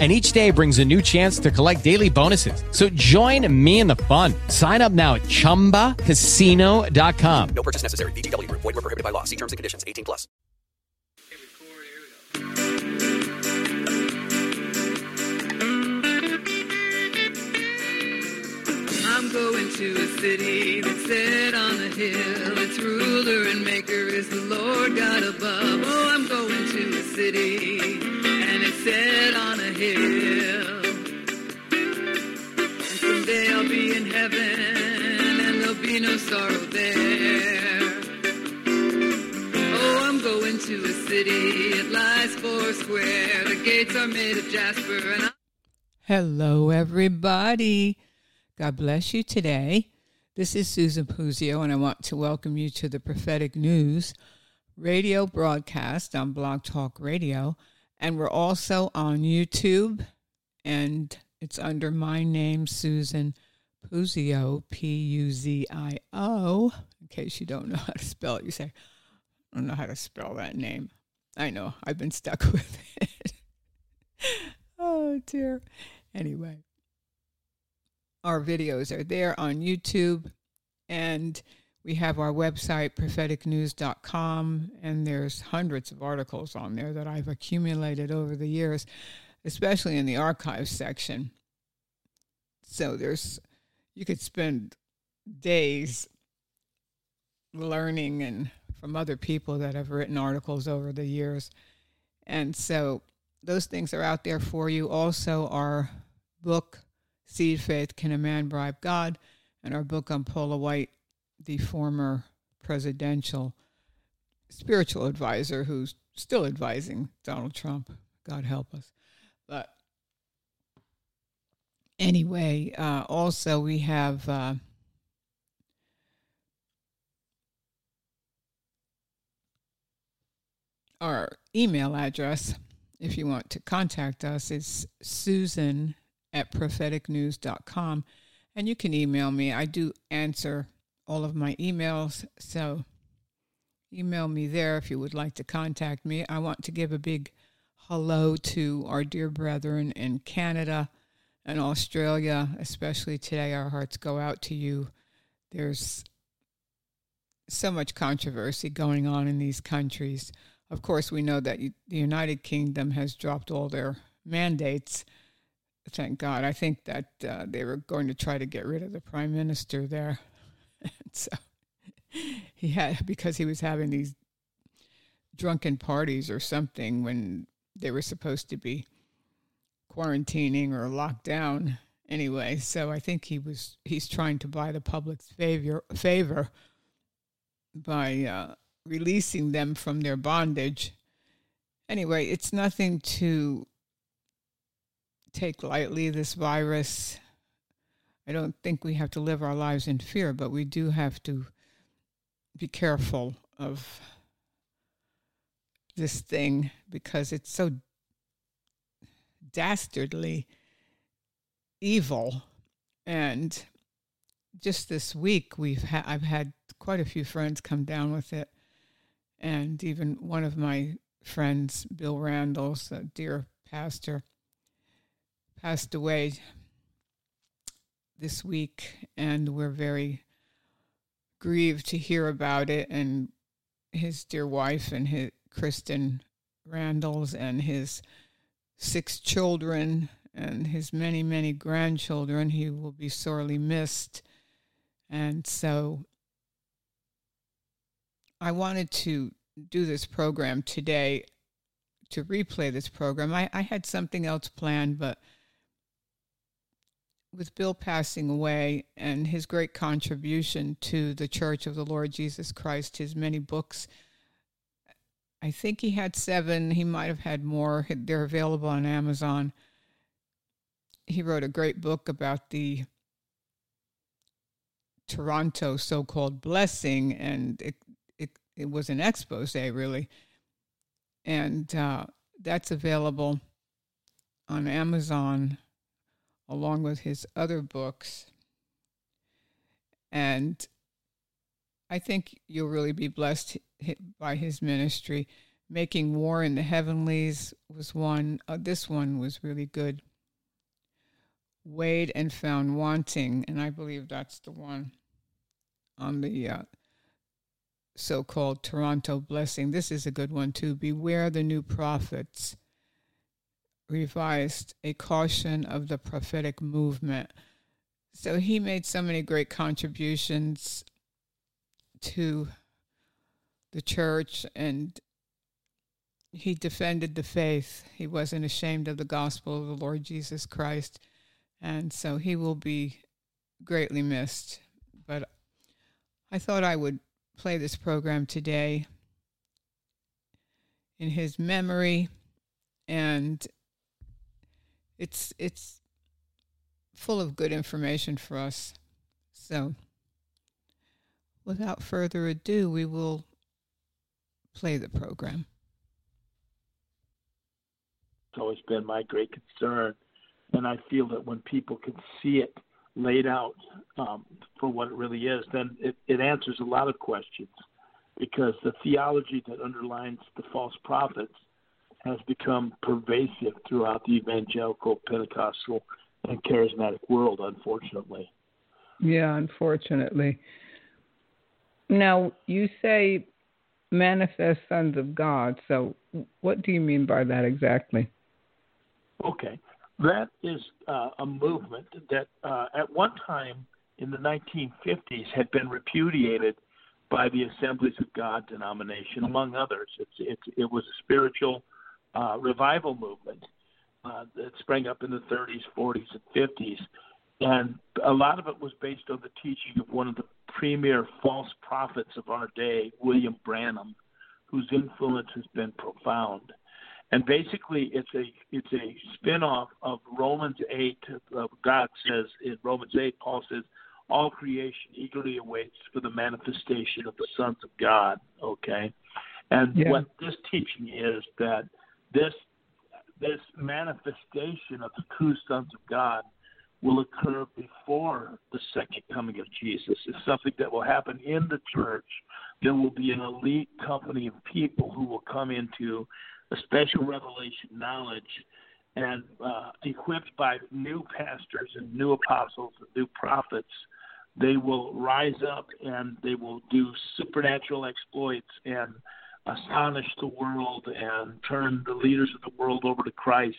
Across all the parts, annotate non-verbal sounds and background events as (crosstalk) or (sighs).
and each day brings a new chance to collect daily bonuses. So join me in the fun. Sign up now at ChumbaCasino.com. No purchase necessary. VGW. Void were prohibited by law. See terms and conditions. 18 plus. I'm going to a city that's set on a hill. Its ruler and maker is the Lord God above. Oh, I'm going to a city set on a hill. And someday I'll be in heaven and there'll be no sorrow there. Oh, I'm going to a city. It lies four square. The gates are made of jasper and I Hello, everybody. God bless you today. This is Susan Puzio, and I want to welcome you to the Prophetic News radio broadcast on Blog Talk Radio. And we're also on YouTube, and it's under my name, Susan Puzio, P U Z I O. In case you don't know how to spell it, you say, I don't know how to spell that name. I know, I've been stuck (laughs) with it. oh, dear. Anyway our videos are there on YouTube, and we have our website, propheticnews.com, and there's hundreds of articles on there that I've accumulated over the years, especially in the archives section. So there's, you could spend days learning and from other people that have written articles over the years. And so those things are out there for you. Also, our book, Seed Faith Can a Man Bribe God? and our book on Paula White, the former presidential spiritual advisor who's still advising Donald Trump. God help us. But anyway, uh, also we have. Uh, our email address, if you want to contact us, is Susan at propheticnews.com. And you can email me. I do answer all of my emails. So email me there if you would like to contact me. I want to give a big hello to our dear brethren in Canada and Australia, especially today. Our hearts go out to you. There's so much controversy going on in these countries. Of course, we know that the United Kingdom has dropped all their mandates thank God. I think that uh, they were going to try to get rid of the prime minister there. (laughs) so he had, because he was having these drunken parties or something when they were supposed to be quarantining or locked down anyway. So I think he was, he's trying to buy the public's favor, favor by uh, releasing them from their bondage. Anyway, it's nothing to take lightly this virus. I don't think we have to live our lives in fear, but we do have to be careful of this thing because it's so dastardly evil. And just this week we've had I've had quite a few friends come down with it. And even one of my friends Bill Randles a dear pastor passed away this week, and we're very grieved to hear about it. And his dear wife and his Kristen Randles and his six children and his many, many grandchildren. He will be sorely missed. And so I wanted to do this program today to replay this program. I, I had something else planned, but with Bill passing away and his great contribution to the Church of the Lord Jesus Christ, his many books. I think he had seven. He might have had more. They're available on Amazon. He wrote a great book about the Toronto so called blessing and it, it it was an expose, really. And uh, that's available on Amazon along with his other books. And I think you'll really be blessed by his ministry. Making War in the Heavenlies was one. Uh, this one was really good. Weighed and Found Wanting, and I believe that's the one on the uh, so called Toronto Blessing. This is a good one too. Beware the New Prophets, revised, a caution of the prophetic movement. So he made so many great contributions to the church and he defended the faith. He wasn't ashamed of the gospel of the Lord Jesus Christ. And so he will be greatly missed. But I thought I would play this program today in his memory and it's it's full of good information for us. So without further ado, we will play the program. It's always been my great concern, and I feel that when people can see it laid out um, for what it really is, then it, it answers a lot of questions because the theology that underlines the false prophets has become pervasive throughout the evangelical, Pentecostal, and charismatic world, unfortunately. Yeah, unfortunately. Now, you say manifest sons of God. So, what do you mean by that exactly? Okay. That is uh, a movement that uh, at one time in the 1950s had been repudiated by the Assemblies of God denomination, among others. It's, it's, it was a spiritual uh, revival movement uh, that sprang up in the 30s, 40s, and 50s. And a lot of it was based on the teaching of one of the premier false prophets of our day, William Branham, whose influence has been profound. And basically, it's a it's a spin-off of Romans 8. Uh, God says in Romans 8, Paul says, all creation eagerly awaits for the manifestation of the sons of God. Okay, and yeah. what this teaching is that this this manifestation of the true sons of God will occur before the second coming of Jesus. It's something that will happen in the church. There will be an elite company of people who will come into a special revelation knowledge and uh, equipped by new pastors and new apostles and new prophets, they will rise up and they will do supernatural exploits and astonish the world and turn the leaders of the world over to Christ.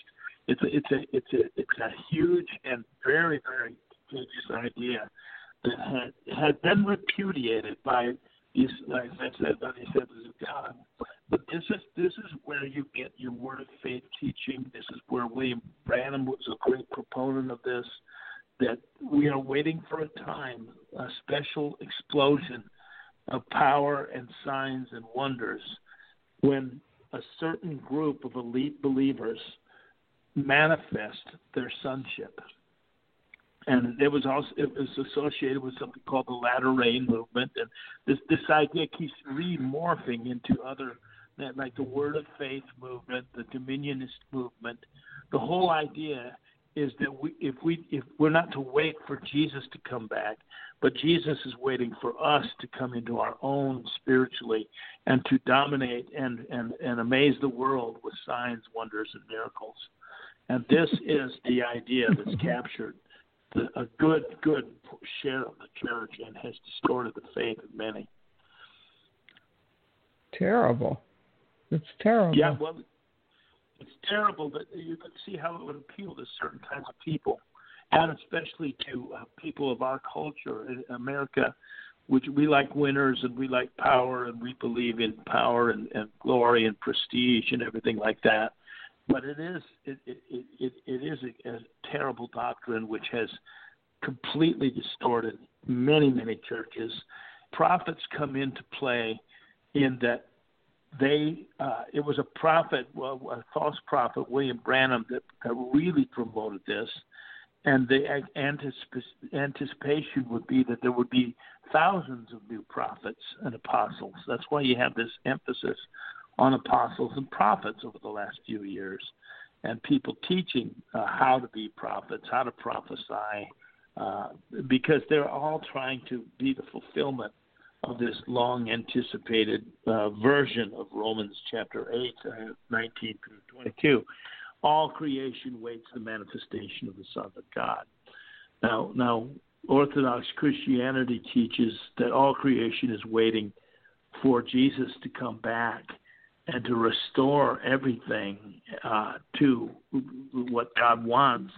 It's a, it's a it's a it's a huge and very very contagious idea that had, had been repudiated by these, like I said, by the Assemblies of God. But this is this is where you get your word of faith teaching. This is where William Branham was a great proponent of this. That we are waiting for a time, a special explosion of power and signs and wonders when a certain group of elite believers manifest their sonship. And it was also it was associated with something called the latter rain movement, and this this idea keeps remorphing into other like the word of faith movement, the dominionist movement. The whole idea is that we if we if we're not to wait for Jesus to come back, but Jesus is waiting for us to come into our own spiritually and to dominate and and and amaze the world with signs, wonders, and miracles. And this is the idea that's (laughs) captured the, a good good share of the church and has distorted the faith of many. Terrible. It's terrible. Yeah, well, it's terrible, but you can see how it would appeal to certain kinds of people, and especially to uh, people of our culture in America, which we like winners and we like power and we believe in power and, and glory and prestige and everything like that. But it is it it it, it is a, a terrible doctrine which has completely distorted many many churches. Prophets come into play in that they uh, it was a prophet, a false prophet, William Branham, that, that really promoted this, and the anticip- anticipation would be that there would be thousands of new prophets and apostles. That's why you have this emphasis on apostles and prophets over the last few years, and people teaching uh, how to be prophets, how to prophesy, uh, because they're all trying to be the fulfillment of this long anticipated uh, version of Romans chapter 8, uh, 19 through 22. All creation waits the manifestation of the Son of God. Now, now, Orthodox Christianity teaches that all creation is waiting for Jesus to come back and to restore everything uh, to what God wants,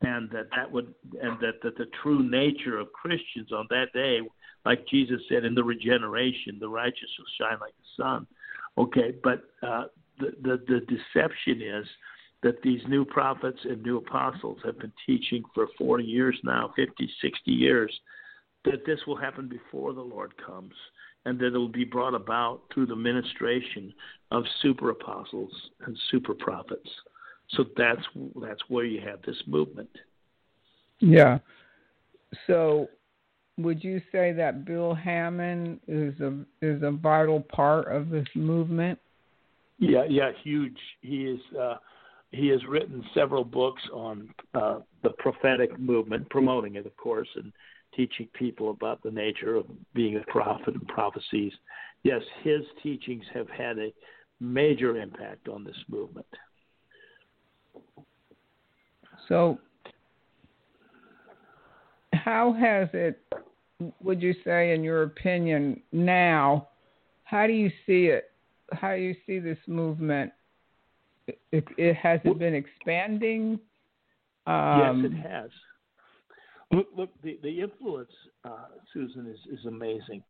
and that that would and that, that the true nature of Christians on that day, like Jesus said, in the regeneration, the righteous will shine like the sun. Okay, but uh, the, the the deception is that these new prophets and new apostles have been teaching for 40 years now, 50, 60 years, that this will happen before the Lord comes and that it will be brought about through the ministration of super apostles and super prophets. So that's that's where you have this movement. Yeah. So would you say that Bill Hamon is a is a vital part of this movement? Yeah, yeah, huge. He is uh, he has written several books on uh, the prophetic movement, promoting it, of course, and teaching people about the nature of being a prophet and prophecies. Yes, his teachings have had a major impact on this movement. So, how has it, would you say, in your opinion, now, how do you see it? How do you see this movement it, it has it been expanding? Um, yes, it has. Look, look the, the influence, uh, Susan, is, is amazing.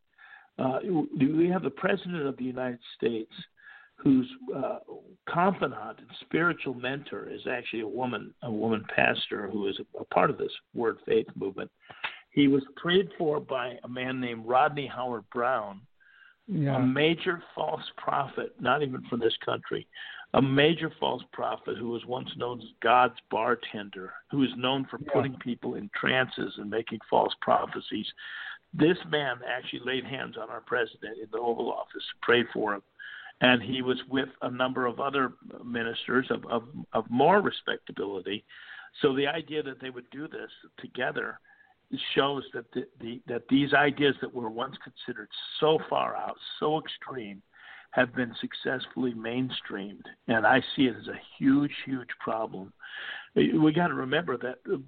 Uh, we have the President of the United States whose uh, confidant and spiritual mentor is actually a woman, a woman pastor who is a, a part of this Word Faith movement. He was prayed for by a man named Rodney Howard-Browne, yeah. a major false prophet, not even from this country, a major false prophet who was once known as God's bartender, who is known for putting people in trances and making false prophecies. This man actually laid hands on our president in the Oval Office, prayed for him, and he was with a number of other ministers of, of, of more respectability. So the idea that they would do this together shows that the, the, that these ideas that were once considered so far out, so extreme, have been successfully mainstreamed, and I see it as a huge, huge problem. We got to remember that the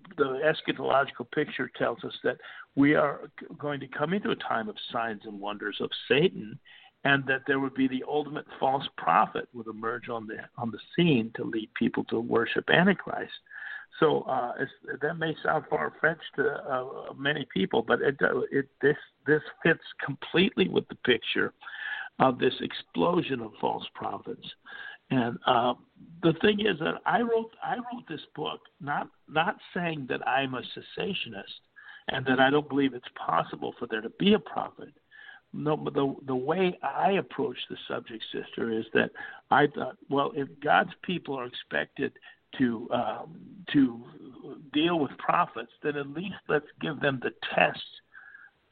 eschatological picture tells us that we are going to come into a time of signs and wonders of Satan, and that there would be the ultimate false prophet would emerge on the on the scene to lead people to worship Antichrist. So uh, that may sound far fetched to uh, many people, but it, it this this fits completely with the picture of this explosion of false prophets. And uh, the thing is that I wrote I wrote this book not not saying that I'm a cessationist and that I don't believe it's possible for there to be a prophet. No, but the the way I approach the subject, sister, is that I thought, well, if God's people are expected to um, to deal with prophets, then at least let's give them the test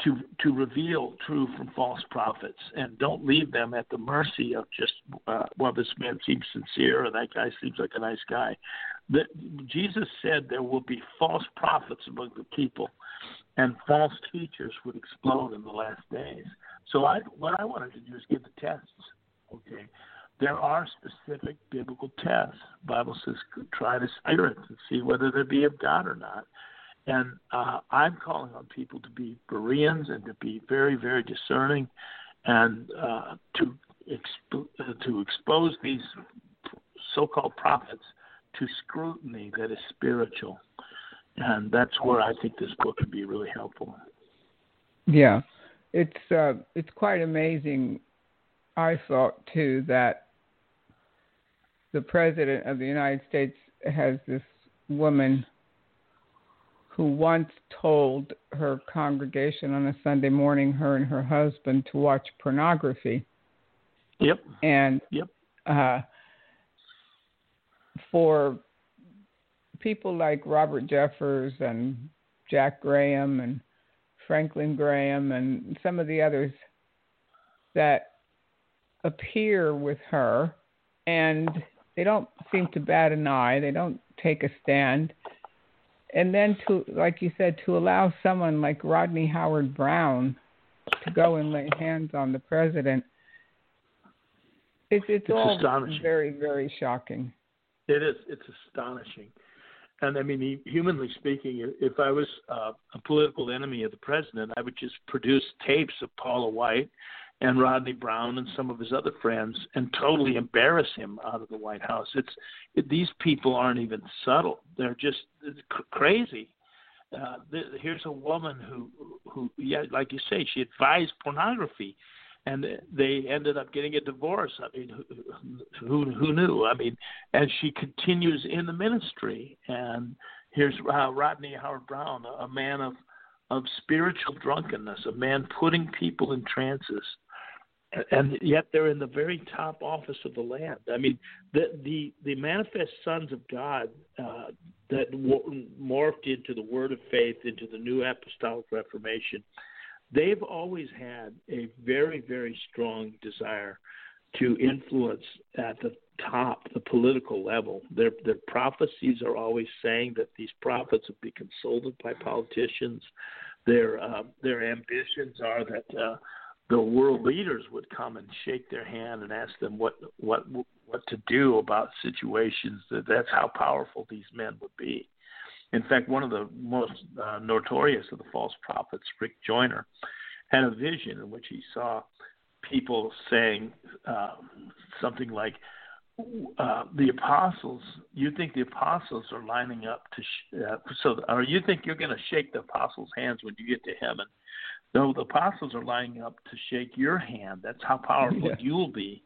to to reveal true from false prophets, and don't leave them at the mercy of just uh, well, this man seems sincere, or that guy seems like a nice guy. That Jesus said there will be false prophets among the people, and false teachers would explode in the last days. So I, what I wanted to do is give the tests. Okay, there are specific biblical tests. The Bible says try the spirits and see whether they be of God or not. And uh, I'm calling on people to be Bereans and to be very, very discerning, and uh, to exp- to expose these so-called prophets to scrutiny that is spiritual. And that's where I think this book could be really helpful. Yeah, it's uh, it's quite amazing. I thought too that the president of the United States has this woman who once told her congregation on a Sunday morning, her and her husband, to watch pornography. Yep. And yep. Uh, for people like Robert Jeffress and Jack Graham and Franklin Graham and some of the others that appear with her and they don't seem to bat an eye, they don't take a stand. And then to like you said, to allow someone like Rodney Howard-Browne to go and lay hands on the president it's it's, It's all astonishing. very, very shocking. It is. It's astonishing. And I mean, humanly speaking, if I was uh, a political enemy of the president, I would just produce tapes of Paula White and Rodney Browne and some of his other friends and totally embarrass him out of the White House. It's it, these people aren't even subtle; they're just crazy. Uh, th- here's a woman who, who, yeah, like you say, she advised pornography and they ended up getting a divorce. I mean, who who knew? I mean, and she continues in the ministry. And here's uh, Rodney Howard-Browne, a man of of spiritual drunkenness, a man putting people in trances, and yet they're in the very top office of the land. I mean, the the the manifest sons of God uh, that w- morphed into the Word of Faith, into the New Apostolic Reformation they've always had a very, very strong desire to influence at the top, the political level. Their their prophecies are always saying that these prophets would be consulted by politicians. Their uh, their ambitions are that uh, the world leaders would come and shake their hand and ask them what what what to do about situations. That that's how powerful these men would be. In fact, one of the most uh, notorious of the false prophets, Rick Joyner, had a vision in which he saw people saying uh, something like, uh, "The apostles, you think the apostles are lining up to, sh- uh, so, or you think you're going to shake the apostles' hands when you get to heaven? No, the apostles are lining up to shake your hand. That's how powerful Yeah. you'll be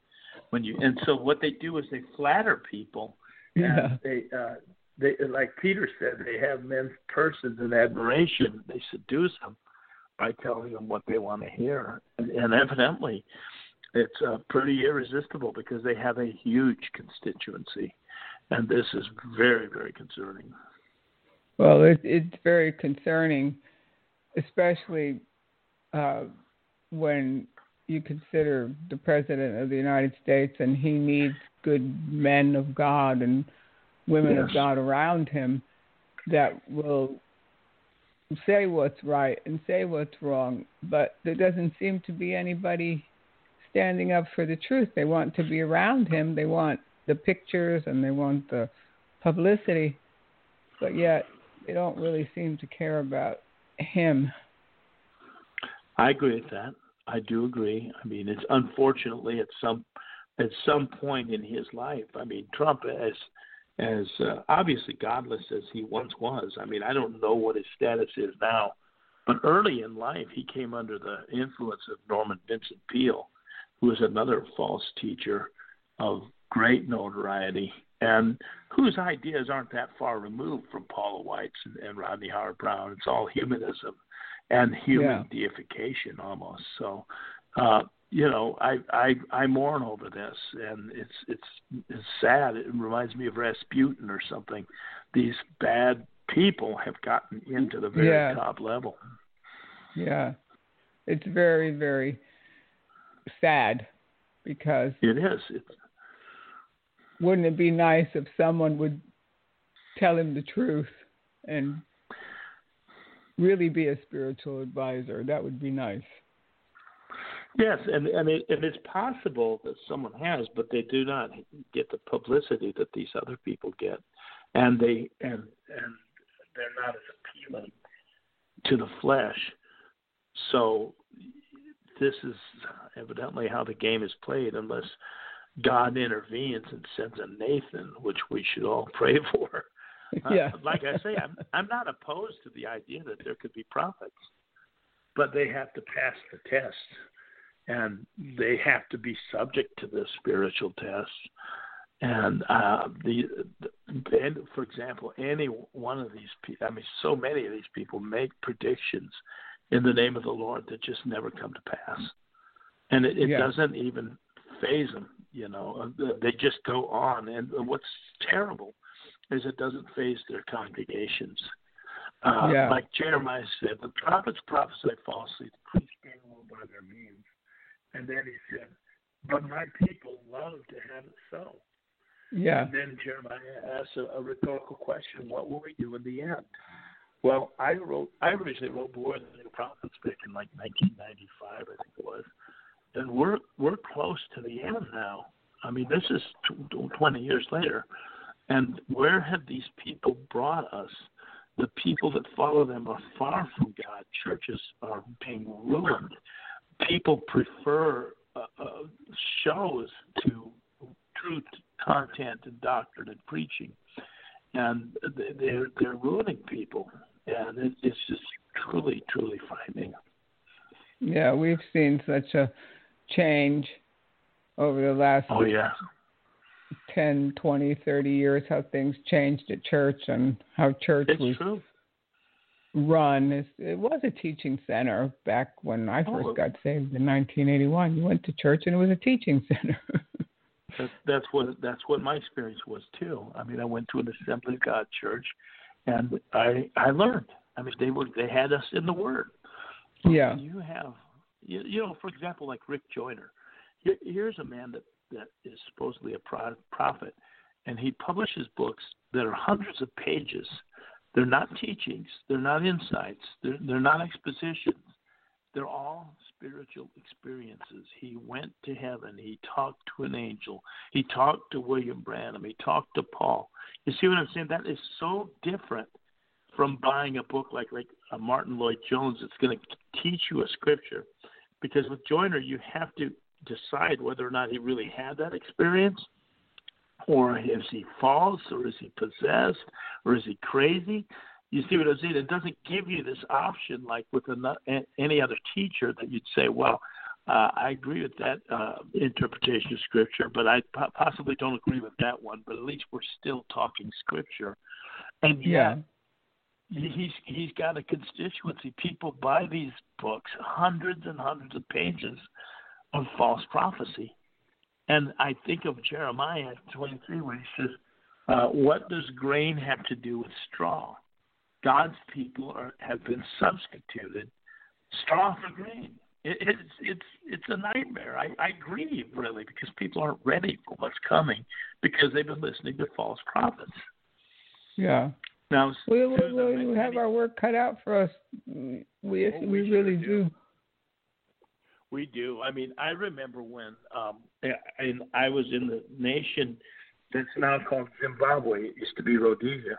when you." And so, what they do is they flatter people. Yeah. And they uh, they like Peter said, they have men's persons in admiration. They seduce them by telling them what they want to hear, and, and evidently, it's uh, pretty irresistible because they have a huge constituency, and this is very very concerning. Well, it, it's very concerning, especially uh, when you consider the president of the United States and he needs good men of God and women of Yes. God around him that will say what's right and say what's wrong. But there doesn't seem to be anybody standing up for the truth. They want to be around him, they want the pictures and they want the publicity, but yet they don't really seem to care about him. I agree with that. I do agree. I mean, it's unfortunately at some at some point in his life. I mean, Trump as as uh, obviously godless as he once was. I mean, I don't know what his status is now, but early in life he came under the influence of Norman Vincent Peale, who was another false teacher of great notoriety and whose ideas aren't that far removed from Paula White's and, and Rodney Howard-Browne. It's all humanism and human deification almost. So, uh, you know, I, I I mourn over this, and it's it's it's sad. It reminds me of Rasputin or something. These bad people have gotten into the very Yeah. top level. Yeah. It's very, very sad because It is. It's wouldn't it be nice if someone would tell him the truth and really be a spiritual advisor? That would be nice. Yes, and and, it, and it's possible that someone has, but they do not get the publicity that these other people get, and they and and they're not as appealing to the flesh. So this is evidently how the game is played, unless God intervenes and sends a Nathan, which we should all (laughs) pray for. Uh, yeah. like I say, I'm I'm not opposed to the idea that there could be prophets, but they have to pass the test, and they have to be subject to the spiritual test. And uh, the, the and for example, any one of these people, I mean, so many of these people make predictions in the name of the Lord that just never come to pass, and it, it Yeah. doesn't even faze them. You know, Uh, they just go on. And what's terrible is it doesn't faze their congregations. Uh, Yeah. Like Jeremiah said, the prophets prophesy falsely, the priests by their means. And then he said, But my people love to have it so. Yeah. And then Jeremiah asked a, a rhetorical question: What will we do in the end? Well, I wrote. I originally wrote War of the New Prophets back in like 1995, I think it was, and we're we're close to the end now. I mean, this is 20 years later, and where have these people brought us? The people that follow them are far from God. Churches are being ruined. People prefer uh, uh, shows to truth content and doctrine and preaching, and they- they're they're ruining people, and it, it's just truly truly frightening. Yeah, we've seen such a change over the last Oh yeah, 10, 20, 30 years, how things changed at church and how church it's was true. Run. It was a teaching center back when I oh, first Oh. got saved in 1981. You went to church and it was a teaching (laughs) center. That's that's what that's what my experience was too. I mean, I went to an Assembly of God church, and I I learned. I mean, they were they had us in the Word. yeah. You have, you, you know, for example, like Rick Joyner. Here, here's a man that that is supposedly a pro- prophet, and he publishes books that are hundreds of pages. They're not teachings. They're not insights. They're they're not expositions. They're all spiritual experiences. He went to heaven. He talked to an angel. He talked to William Branham. He talked to Paul. You see what I'm saying? That is so different from buying a book like like a Martin Lloyd Jones that's going to teach you a scripture. Because with Joyner, you have to decide whether or not he really had that experience, or is he false, or is he possessed, or is he crazy? You see what I'm saying? It doesn't give you this option like with any other teacher that you'd say, well, uh, I agree with that uh, interpretation of Scripture, but I po- possibly don't agree with that one. But at least we're still talking Scripture. And Yeah. yet, he's he's got a constituency. People buy these books, hundreds and hundreds of pages of false prophecy. And I think of Jeremiah 23 where he says, uh, "What does grain have to do with straw? God's people are, have been substituted straw for grain. It, it's it's it's a nightmare. I, I grieve really because people aren't ready for what's coming because they've been listening to false prophets. Yeah. Now, We, we, we, we have our work cut out for us. We we, Oh, we we sure really do. do. We do. I mean, I remember when um, and I was in the nation that's now called Zimbabwe. It used to be Rhodesia,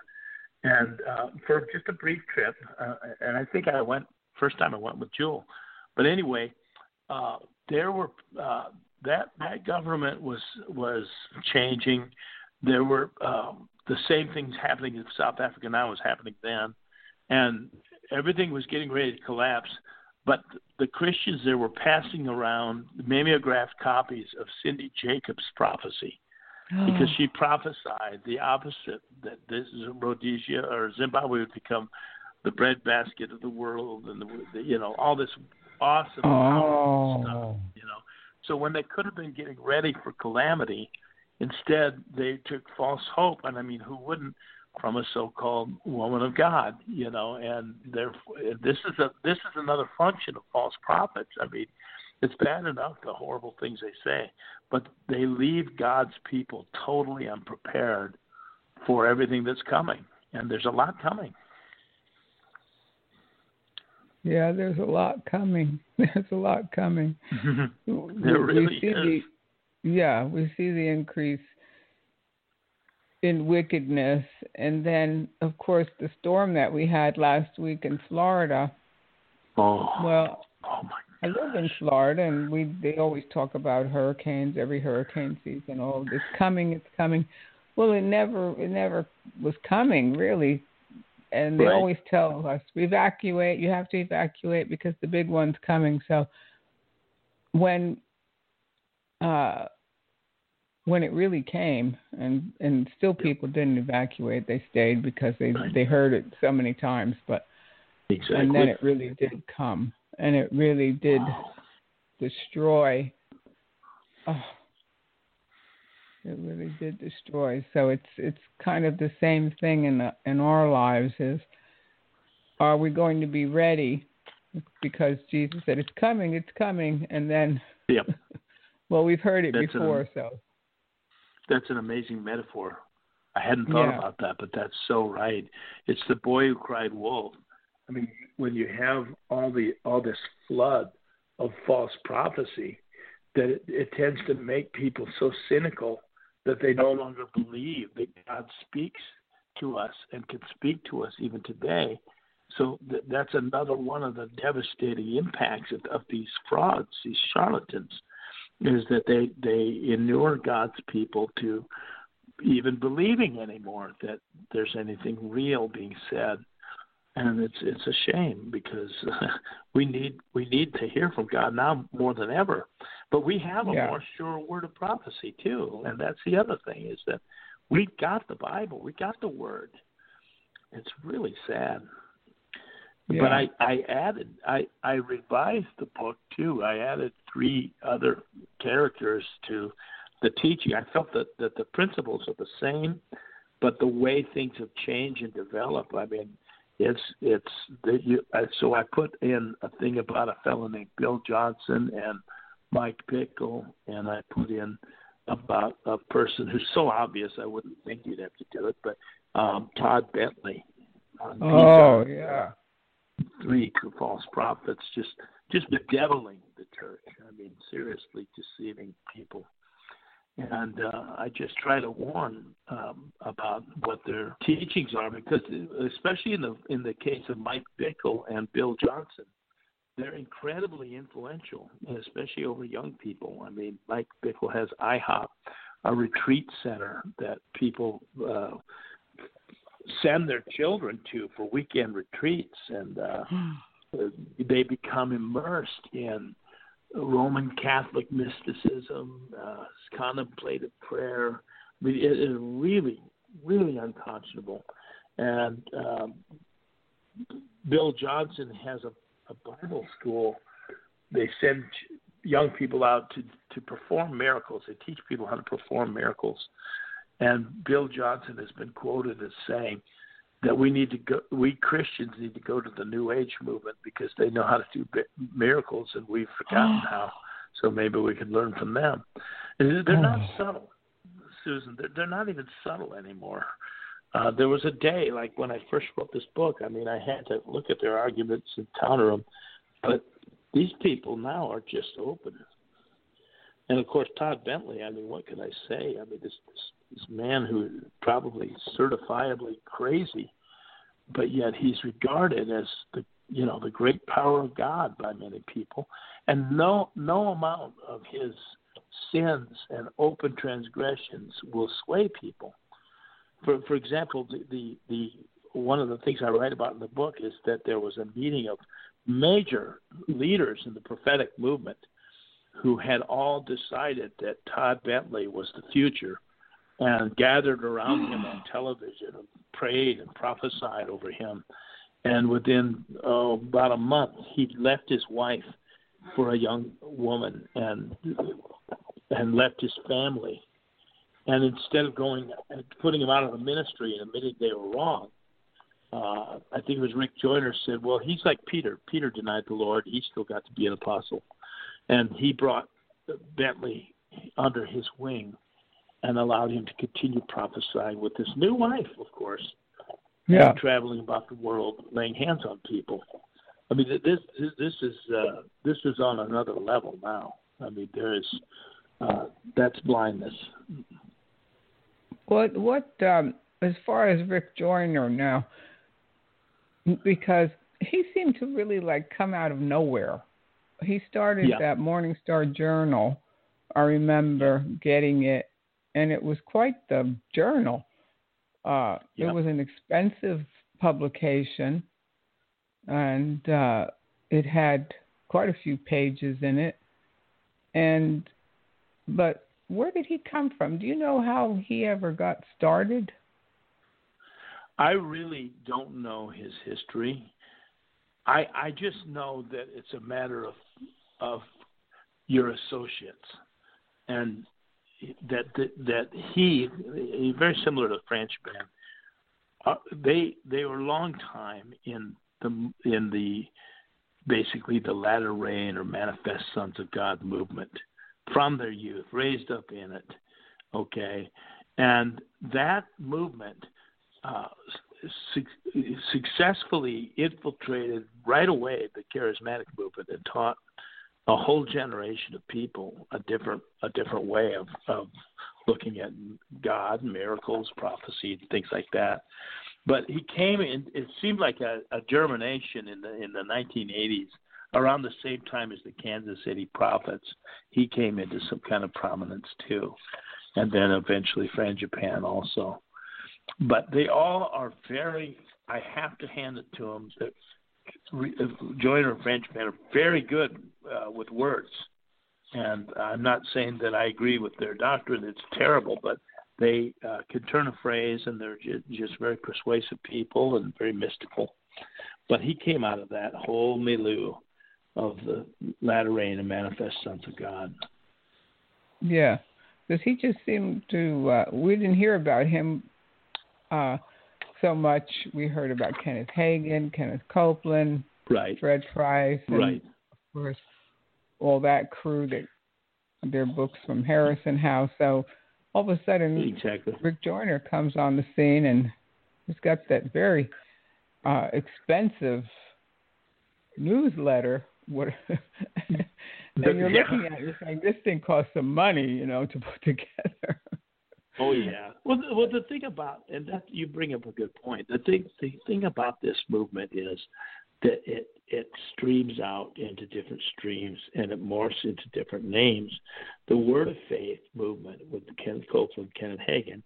and uh, for just a brief trip. Uh, and I think I went first time I went with Jewel. But anyway, uh, there were uh, that that government was was changing. There were um, the same things happening in South Africa now was happening then, and everything was getting ready to collapse. But the Christians there were passing around mimeographed copies of Cindy Jacobs' prophecy oh. because she prophesied the opposite that this is Rhodesia or Zimbabwe would become the breadbasket of the world and the, the you know all this awesome oh. powerful stuff Oh. you know so when they could have been getting ready for calamity instead they took false hope and i mean who wouldn't from a so-called woman of god you know and therefore this is a this is another function of false prophets i mean it's bad enough the horrible things they say but they leave god's people totally unprepared for everything that's coming and there's a lot coming Yeah, there's a lot coming. (laughs) There's a lot coming. (laughs) There really we see is. The, yeah, we see the increase in wickedness, and then of course the storm that we had last week in Florida. oh Well, oh my I live in Florida, and we they always talk about hurricanes every hurricane season. Oh, it's coming, it's coming. Well, it never it never was coming really, and they Right. always tell us evacuate. You have to evacuate because the big one's coming. So when uh when it really came and and still people didn't evacuate they stayed because they they heard it so many times but exactly and then it really did come and it really did destroy oh, It really did destroy. So it's it's kind of the same thing in the, in our lives is are we going to be ready? Because Jesus said it's coming, it's coming, and then Yep. (laughs) well, we've heard it That's um, before, an- so That's an amazing metaphor. I hadn't thought Yeah. about that, but that's so right. It's the boy who cried wolf. I mean, when you have all the all this flood of false prophecy, that it, it tends to make people so cynical that they no longer believe that God speaks to us and can speak to us even today. So th- that's another one of the devastating impacts of, of these frauds, these charlatans, is that they they inure God's people to even believing anymore that there's anything real being said and it's it's a shame because (laughs) we need we need to hear from God now more than ever. But we have a Yeah. more sure word of prophecy too, and that's the other thing is that we've got the Bible, we got the Word. It's really sad. Yeah. But I I added I I revised the book too. I added three other characters to the teaching. I felt that that the principles are the same, but the way things have changed and developed. I mean, it's it's the, you, so I put in a thing about a fellow named Bill Johnson and Mike Bickle, and I put in about a person who's so obvious I wouldn't think you'd have to do it, but um, Todd Bentley. Um, Oh yeah. Three false prophets just just bedeviling the church. I mean, seriously deceiving people. And uh, I just try to warn um, about what their teachings are, because especially in the in the case of Mike Bickle and Bill Johnson, they're incredibly influential, especially over young people. I mean, Mike Bickle has IHOP, a retreat center that people uh, send their children to for weekend retreats, and uh, they become immersed in Roman Catholic mysticism, uh, contemplative prayer. I mean, it is really, really unconscionable. And um, Bill Johnson has a, a Bible school. They send young people out to to perform miracles. They teach people how to perform miracles. And Bill Johnson has been quoted as saying that we need to go, we Christians need to go to the New Age movement because they know how to do miracles and we've forgotten (gasps) how. So maybe we can learn from them. They're not subtle, Susan. They're, they're not even subtle anymore. Uh, there was a day, like when I first wrote this book, I mean, I had to look at their arguments and counter them. But these people now are just open. And of course, Todd Bentley. I mean, what can I say? I mean, this this, this man who probably certifiably crazy, but yet he's regarded as the you know the great power of God by many people, and no no amount of his sins and open transgressions will sway people. For for example, the the, the one of the things I write about in the book is that there was a meeting of major leaders in the prophetic movement who had all decided that Todd Bentley was the future and gathered around him on television and prayed and prophesied over him. And within oh, about a month, he left his wife for a young woman and and left his family. And instead of going and putting him out of the ministry and admitting they were wrong, uh, I think it was Rick Joyner said, "Well, he's like Peter. Peter denied the Lord. He still got to be an apostle." And he brought Bentley under his wing and allowed him to continue prophesying with his new wife, of course, Yeah. traveling about the world, laying hands on people. I mean, this this, this is uh, this is on another level now. I mean, there is uh, that's blindness. What what um as far as Rick Joyner now because he seemed to really like come out of nowhere. He started Yeah. that Morning Star Journal. I remember getting it and it was quite the journal. Uh Yeah. it was an expensive publication and uh it had quite a few pages in it. And but where did he come from? Do you know how he ever got started? I really don't know his history. I I just know that it's a matter of of your associates, and that that, that he, very similar to the French band, uh, they they were a long time in the in the basically the latter rain or manifest sons of God movement from their youth, raised up in it. Okay, and that movement uh, su- successfully infiltrated right away the charismatic movement and taught a whole generation of people a different a different way of, of looking at God, miracles, prophecy, things like that. But he came in. It seemed like a, a germination in the in the 1980s, around the same time as the Kansas City Prophets. He came into some kind of prominence too, and then eventually Frangipane also. But they all are very. I have to hand it to them Joyner and Frangipane are very good uh, with words. And I'm not saying that I agree with their doctrine; it's terrible, but they uh, can turn a phrase, and they're just very persuasive people and very mystical. But he came out of that whole milieu of the latter rain and manifest sons of God. Yeah, because he just seemed to. Uh, we didn't hear about him uh, so much. We heard about Kenneth Hagin, Kenneth Copeland, right, Fred Price, and right. of course all that crew that their books from Harrison House. So all of a sudden, exactly. Rick Joyner comes on the scene and he's got that very uh, expensive newsletter. What (laughs) and you're yeah. looking at it, you're saying this thing costs some money, you know, to put together. Oh yeah. Well, the, well, the thing about and that you bring up a good point. The thing, the thing about this movement is that it it streams out into different streams and it morphs into different names. The Word of Faith movement with Kenneth Copeland, Kenneth Hagin,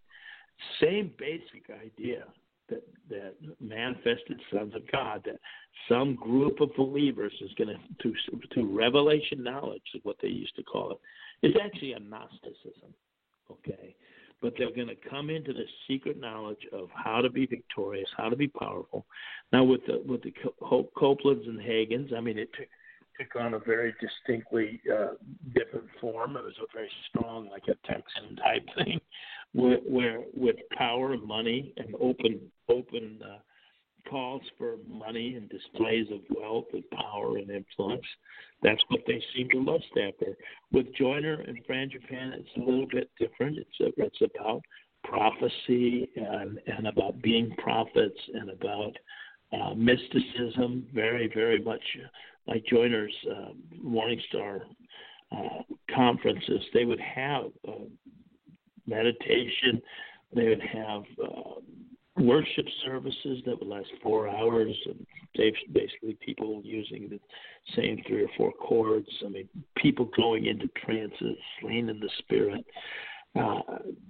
same basic idea that that manifested sons of God, that some group of believers is going to through revelation knowledge, is what they used to call it. It's actually a Gnosticism, okay but they're going to come into the secret knowledge of how to be victorious, how to be powerful. Now, with the with the Copelands and Hagins, I mean, it took took on a very distinctly uh, different form. It was a very strong, like a Texan type thing, where, where with power, and money, and open open uh, calls for money and displays of wealth and power and influence. That's what they seem to lust after. With Joyner and Frangipane, it's a little bit different. It's a, it's about prophecy and, and about being prophets and about uh, mysticism. Very very much like Joyner's uh, Morning Star uh, conferences. They would have uh, meditation. They would have uh, worship services that would last four hours, and basically people using the same three or four chords. I mean, people going into trances, slain in the spirit. Uh,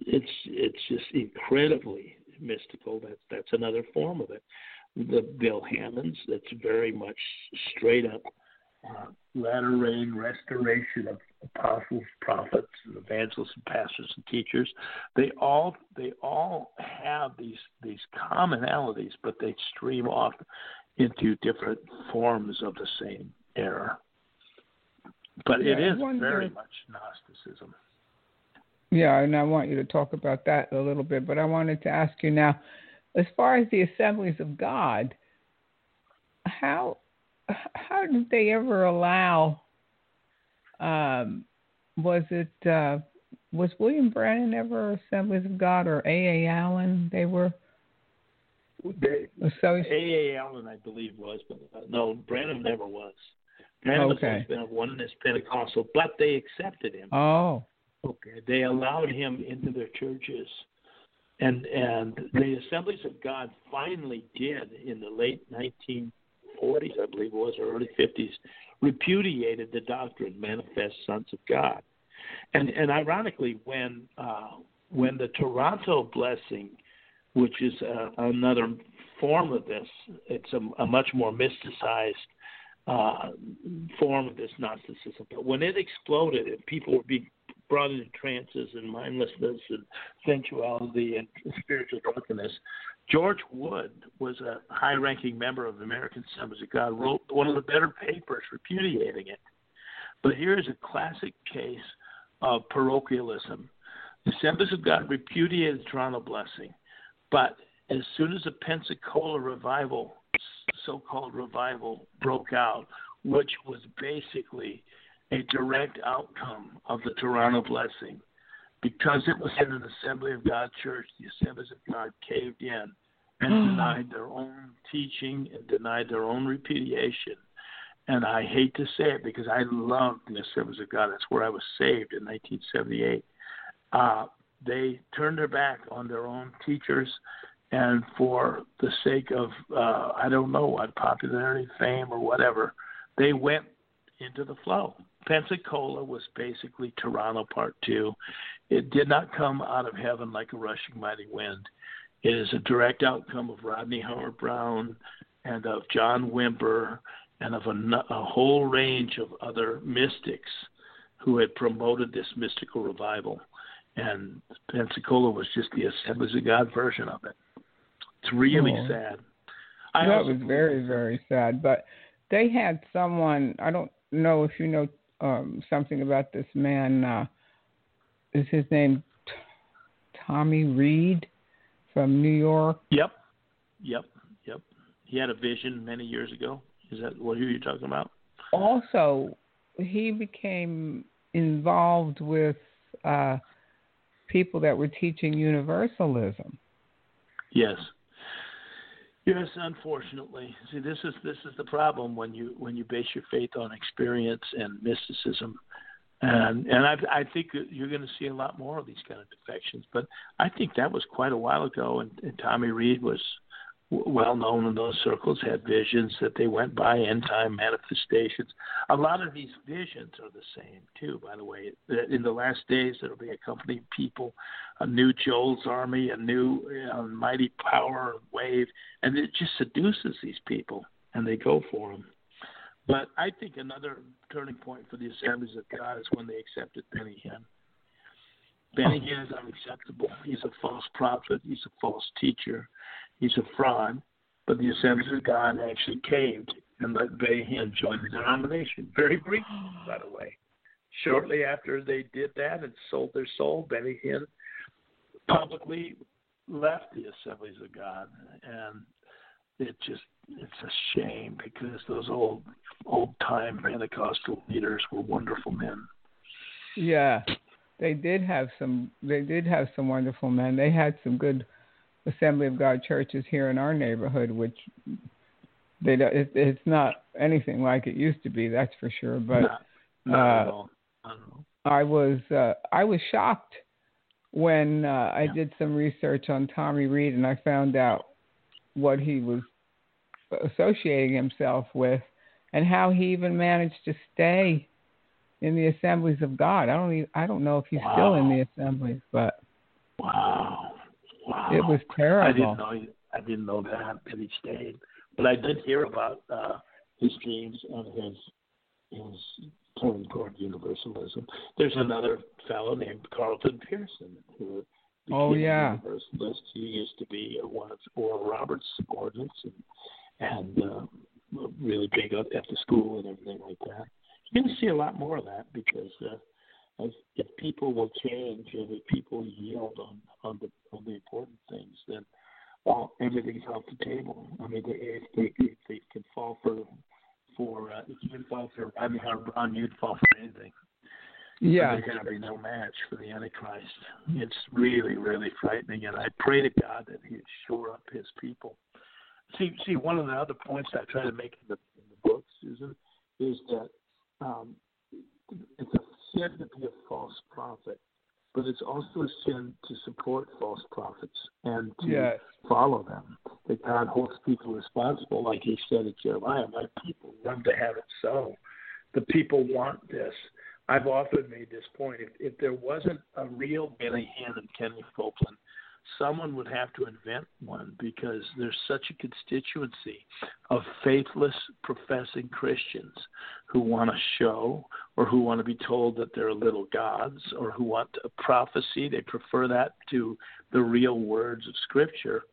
it's it's just incredibly mystical. That's that's another form of it. The Bill Hamons, that's very much straight up uh, latter rain restoration of apostles, prophets, and evangelists, and pastors and teachers. They all they all have these these commonalities, but they stream off into different forms of the same error. But yeah, it is wonder, very much Gnosticism. Yeah, and I want you to talk about that a little bit. But I wanted to ask you now, as far as the Assemblies of God, how how did they ever allow? Um, was it uh, was William Branham ever Assemblies of God or A. A. Allen? They were. They, A. A. Allen, I believe, was, but uh, no, Branham never was. Branham okay. has been a oneness Pentecostal, but they accepted him. Oh. Okay, they allowed him into their churches, and and the Assemblies of God finally did in the late 19 40s, I believe it was, or early 50s, repudiated the doctrine, manifest sons of God. And, and ironically, when, uh, when the Toronto blessing, which is uh, another form of this, it's a, a much more mysticized uh, form of this Gnosticism. But when it exploded and people were being brought into trances and mindlessness and sensuality and spiritual drunkenness, George Wood was a high ranking member of the American Assemblies of God, wrote one of the better papers repudiating it. But here's a classic case of parochialism. The Assemblies of God repudiated Toronto Blessing, but as soon as the Pensacola revival, so-called revival, broke out, which was basically a direct outcome of the Toronto Blessing, because it was in an Assembly of God church, the Assemblies of God caved in and denied their own teaching and denied their own repudiation. And I hate to say it because I loved the Assemblies of God. That's where I was saved in 1978. Uh, they turned their back on their own teachers, and for the sake of uh, I don't know what popularity, fame, or whatever, they went into the flow. Pensacola was basically Toronto Part Two. It did not come out of heaven like a rushing mighty wind. It is a direct outcome of Rodney Howard-Browne and of John Wimber and of a, a whole range of other mystics who had promoted this mystical revival. And Pensacola was just the Assemblies of God version of it. It's really Oh. sad. I that also was very, very sad. But they had someone. I don't know if you know um, something about this man. Uh, is his name T- Tommy Reid from New York? Yep, yep, yep. He had a vision many years ago. Is that what who you're talking about? Also, he became involved with uh, people that were teaching universalism. Yes. Yes, unfortunately. See, this is this is the problem when you when you base your faith on experience and mysticism, and and I I think you're going to see a lot more of these kind of defections. But I think that was quite a while ago, and, and Tommy Reid was well known in those circles. Had visions that they went by end time manifestations. A lot of these visions are the same too. By the way, in the last days there will be accompanying people a new Joel's army, a new you know, mighty power wave, and it just seduces these people, and they go for them. But I think another turning point for the Assemblies of God is when they accepted Benny Hinn. Benny Hinn is unacceptable. He's a false prophet. He's a false teacher. He's a fraud. But the Assemblies of God actually caved and let Hinn join the denomination. Very briefly, by the way. Shortly after they did that and sold their soul, Benny publicly left the Assemblies of God, and it just it's a shame because those old old time Pentecostal leaders were wonderful men. Yeah, they did have some. They did have some wonderful men. They had some good Assembly of God churches here in our neighborhood, which they don't. It, it's not anything like it used to be. That's for sure. But uh, all. Not at all. I was uh, I was shocked when uh, I Yeah. did some research on Tommy Reid and I found out what he was associating himself with and how he even managed to stay in the assemblies of God. I don't even, I don't know if he's still in the assemblies, but Wow. Wow. it was terrible. (sighs) I didn't know. I didn't know that that he stayed, but I did hear about uh, his dreams and his his turn toward universalism. There's another fellow named Carlton Pearson who became Oh, yeah. a universalist. He used to be one of Oral Roberts' subordinates and and uh, really big at at the school and everything like that. You're going to see a lot more of that because. Uh, as if people will change and if people yield on on the on the important things, then well, everything's off the table. I mean, they, if they if they can fall for for uh, if you can fall for I mean, Browne, you'd fall for anything. yeah. There's going to be no match for the Antichrist. It's really, really frightening, and I pray to God that He'd shore up His people. See, see, one of the other points I try to make in the, in the book, Susan, is that um, it's a sin to be a false prophet, but it's also a sin to support false prophets and to Yes. follow them. That God holds people responsible, like He said at Jeremiah, "My people want to have it so." The people want this. I've often made this point. If, if there wasn't a real Benny Hinn and Kenny Copeland, someone would have to invent one because there's such a constituency of faithless professing Christians who want to show or who want to be told that they're little gods or who want a prophecy. They prefer that to the real words of Scripture.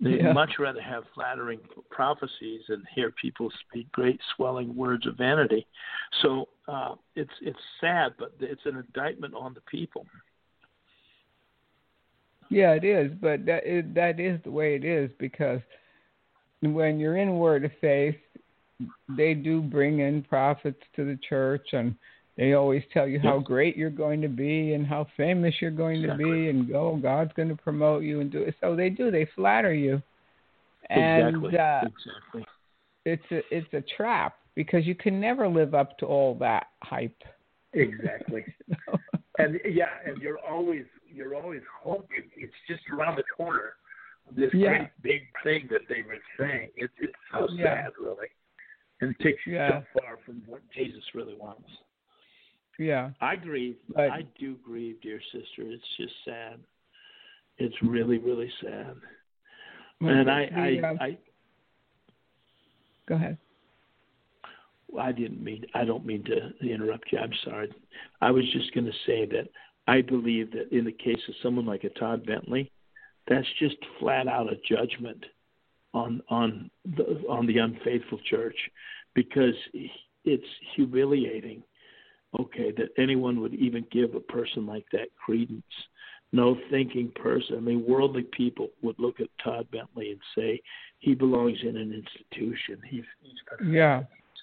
They'd Yeah. much rather have flattering prophecies and hear people speak great swelling words of vanity. So uh, it's it's sad, but it's an indictment on the people. Yeah, it is, but that is, that is the way it is because when you're in Word of Faith, they do bring in prophets to the church and they always tell you how great you're going to be and how famous you're going to be and oh God's going to promote you and do it. So they do. They flatter you. And exactly. uh, exactly. it's a it's a trap because you can never live up to all that hype. Exactly. (laughs) and yeah, and you're always you're always hoping it's just around the corner. This Yeah. great big thing that they were saying. It's it's so Yeah. sad, really, and it takes you Yeah. so far from what Jesus really wants. Yeah. I grieve. But- I do grieve, dear sister. It's just sad. It's really, really sad. And I, I, uh, I, go ahead. I didn't mean. I don't mean to interrupt you. I'm sorry. I was just going to say that I believe that in the case of someone like a Todd Bentley, that's just flat out a judgment on on the on the unfaithful church, because it's humiliating. Okay, that anyone would even give a person like that credence. No thinking person. I mean, worldly people would look at Todd Bentley and say he belongs in an institution. He's he's Yeah.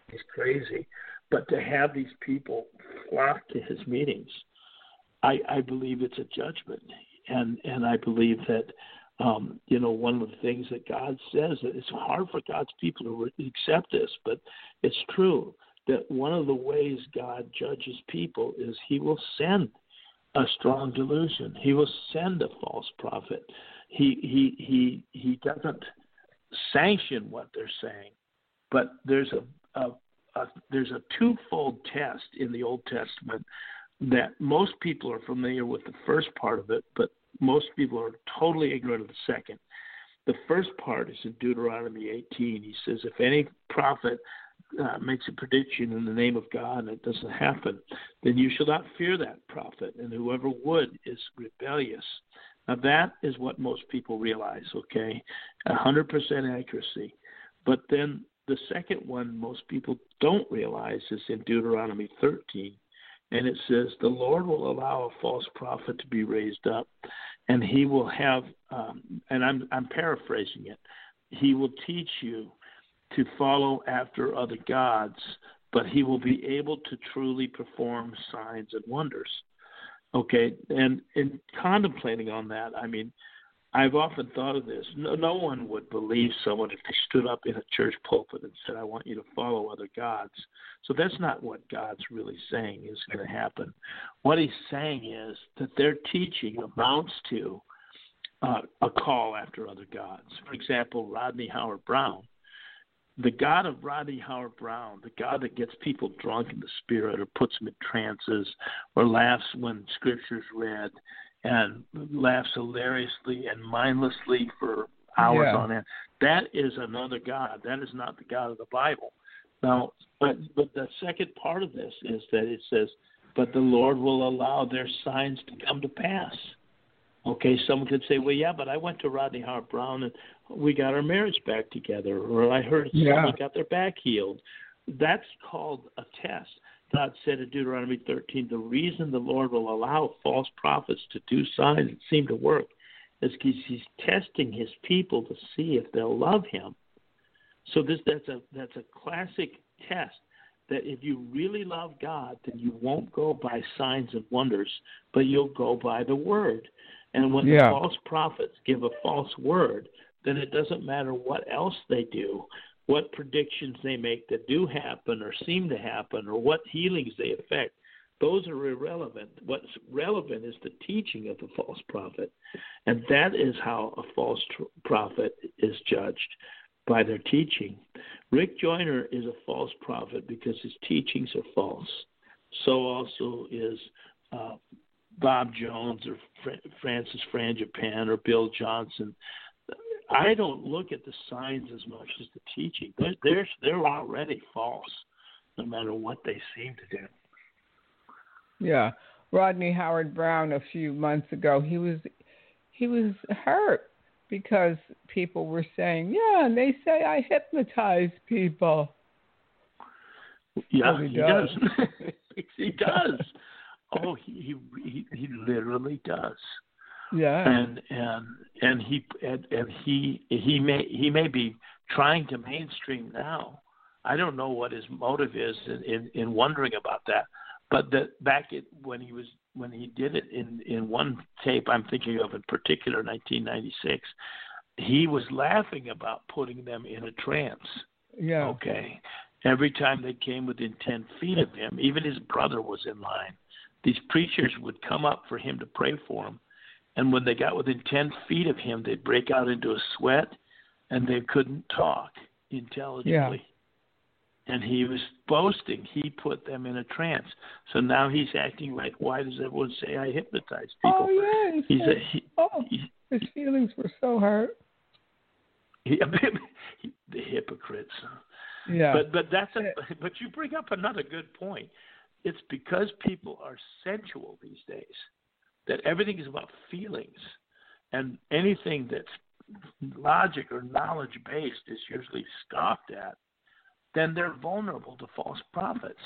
he's crazy. But to have these people flock to his meetings, I, I believe it's a judgment, and and I believe that um, you know one of the things that God says that it's hard for God's people to accept this, but it's true that one of the ways God judges people is He will send a strong delusion. He will send a false prophet. He he he he doesn't sanction what they're saying, but there's a, a, a there's a twofold test in the Old Testament that most people are familiar with the first part of it, but most people are totally ignorant of the second. The first part is in Deuteronomy 18. He says, if any prophet uh, makes a prediction in the name of God and it doesn't happen, then you shall not fear that prophet, and whoever would is rebellious. Now that is what most people realize, okay? Hundred percent accuracy. But then the second one most people don't realize is in Deuteronomy 13. And it says, The Lord will allow a false prophet to be raised up, and he will have, um, and I'm, I'm paraphrasing it, he will teach you to follow after other gods, but he will be able to truly perform signs and wonders. Okay, and in contemplating on that, I mean, I've often thought of this. No, no one would believe someone if they stood up in a church pulpit and said, I want you to follow other gods. So that's not what God's really saying is going to happen. What he's saying is that their teaching amounts to uh, a call after other gods. For example, Rodney Howard-Browne. The God of Rodney Howard-Browne, the God that gets people drunk in the spirit or puts them in trances or laughs when scripture's read and laughs hilariously and mindlessly for hours Yeah. on end. That is another God. That is not the God of the Bible. Now, but but the second part of this is that it says, "But the Lord will allow their signs to come to pass." Okay, someone could say, "Well, yeah, but I went to Rodney Howard-Browne and we got our marriage back together," or I heard Yeah. someone got their back healed. That's called a test. God said in Deuteronomy 13, the reason the Lord will allow false prophets to do signs that seem to work is because He's testing His people to see if they'll love Him. So this that's a that's a classic test that if you really love God, then you won't go by signs and wonders, but you'll go by the Word. And when Yeah. the false prophets give a false word, then it doesn't matter what else they do, what predictions they make that do happen or seem to happen, or what healings they affect Those are irrelevant. What's relevant is the teaching of the false prophet. And that is how a false tr- prophet is judged by their teaching. Rick Joyner is a false prophet because his teachings are false. So also is uh, Bob Jones or Fra- Francis Frangipane or Bill Johnson. I don't look at the signs as much as the teaching. They're they're, they're already false, no matter what they seem to do. Yeah. Rodney Howard-Browne a few months ago, he was he was hurt because people were saying, "Yeah, and they say I hypnotize people." Yeah, Oh, he he does. does. (laughs) he does. Oh, he he he literally does. Yeah. and and and he and, and he he may he may be trying to mainstream now. I don't know what his motive is in in, in wondering about that, but that back at when he was when he did it in in one tape I'm thinking of in particular 1996, he was laughing about putting them in a trance. yeah. Okay. Every time they came within 10 feet of him, even his brother was in line. These preachers would come up for him to pray for him. And when they got within 10 feet of him, they'd break out into a sweat and they couldn't talk intelligibly. And he was boasting he put them in a trance. So now he's acting like, why does everyone say I hypnotize oh, people? Oh yeah. He's a, he, oh, he, his feelings were so hurt. he, (laughs) the hypocrites. Yeah. But but that's a but you bring up another good point. It's because people are sensual these days that everything is about feelings, and anything that's logic or knowledge based is usually scoffed at. Then they're vulnerable to false prophets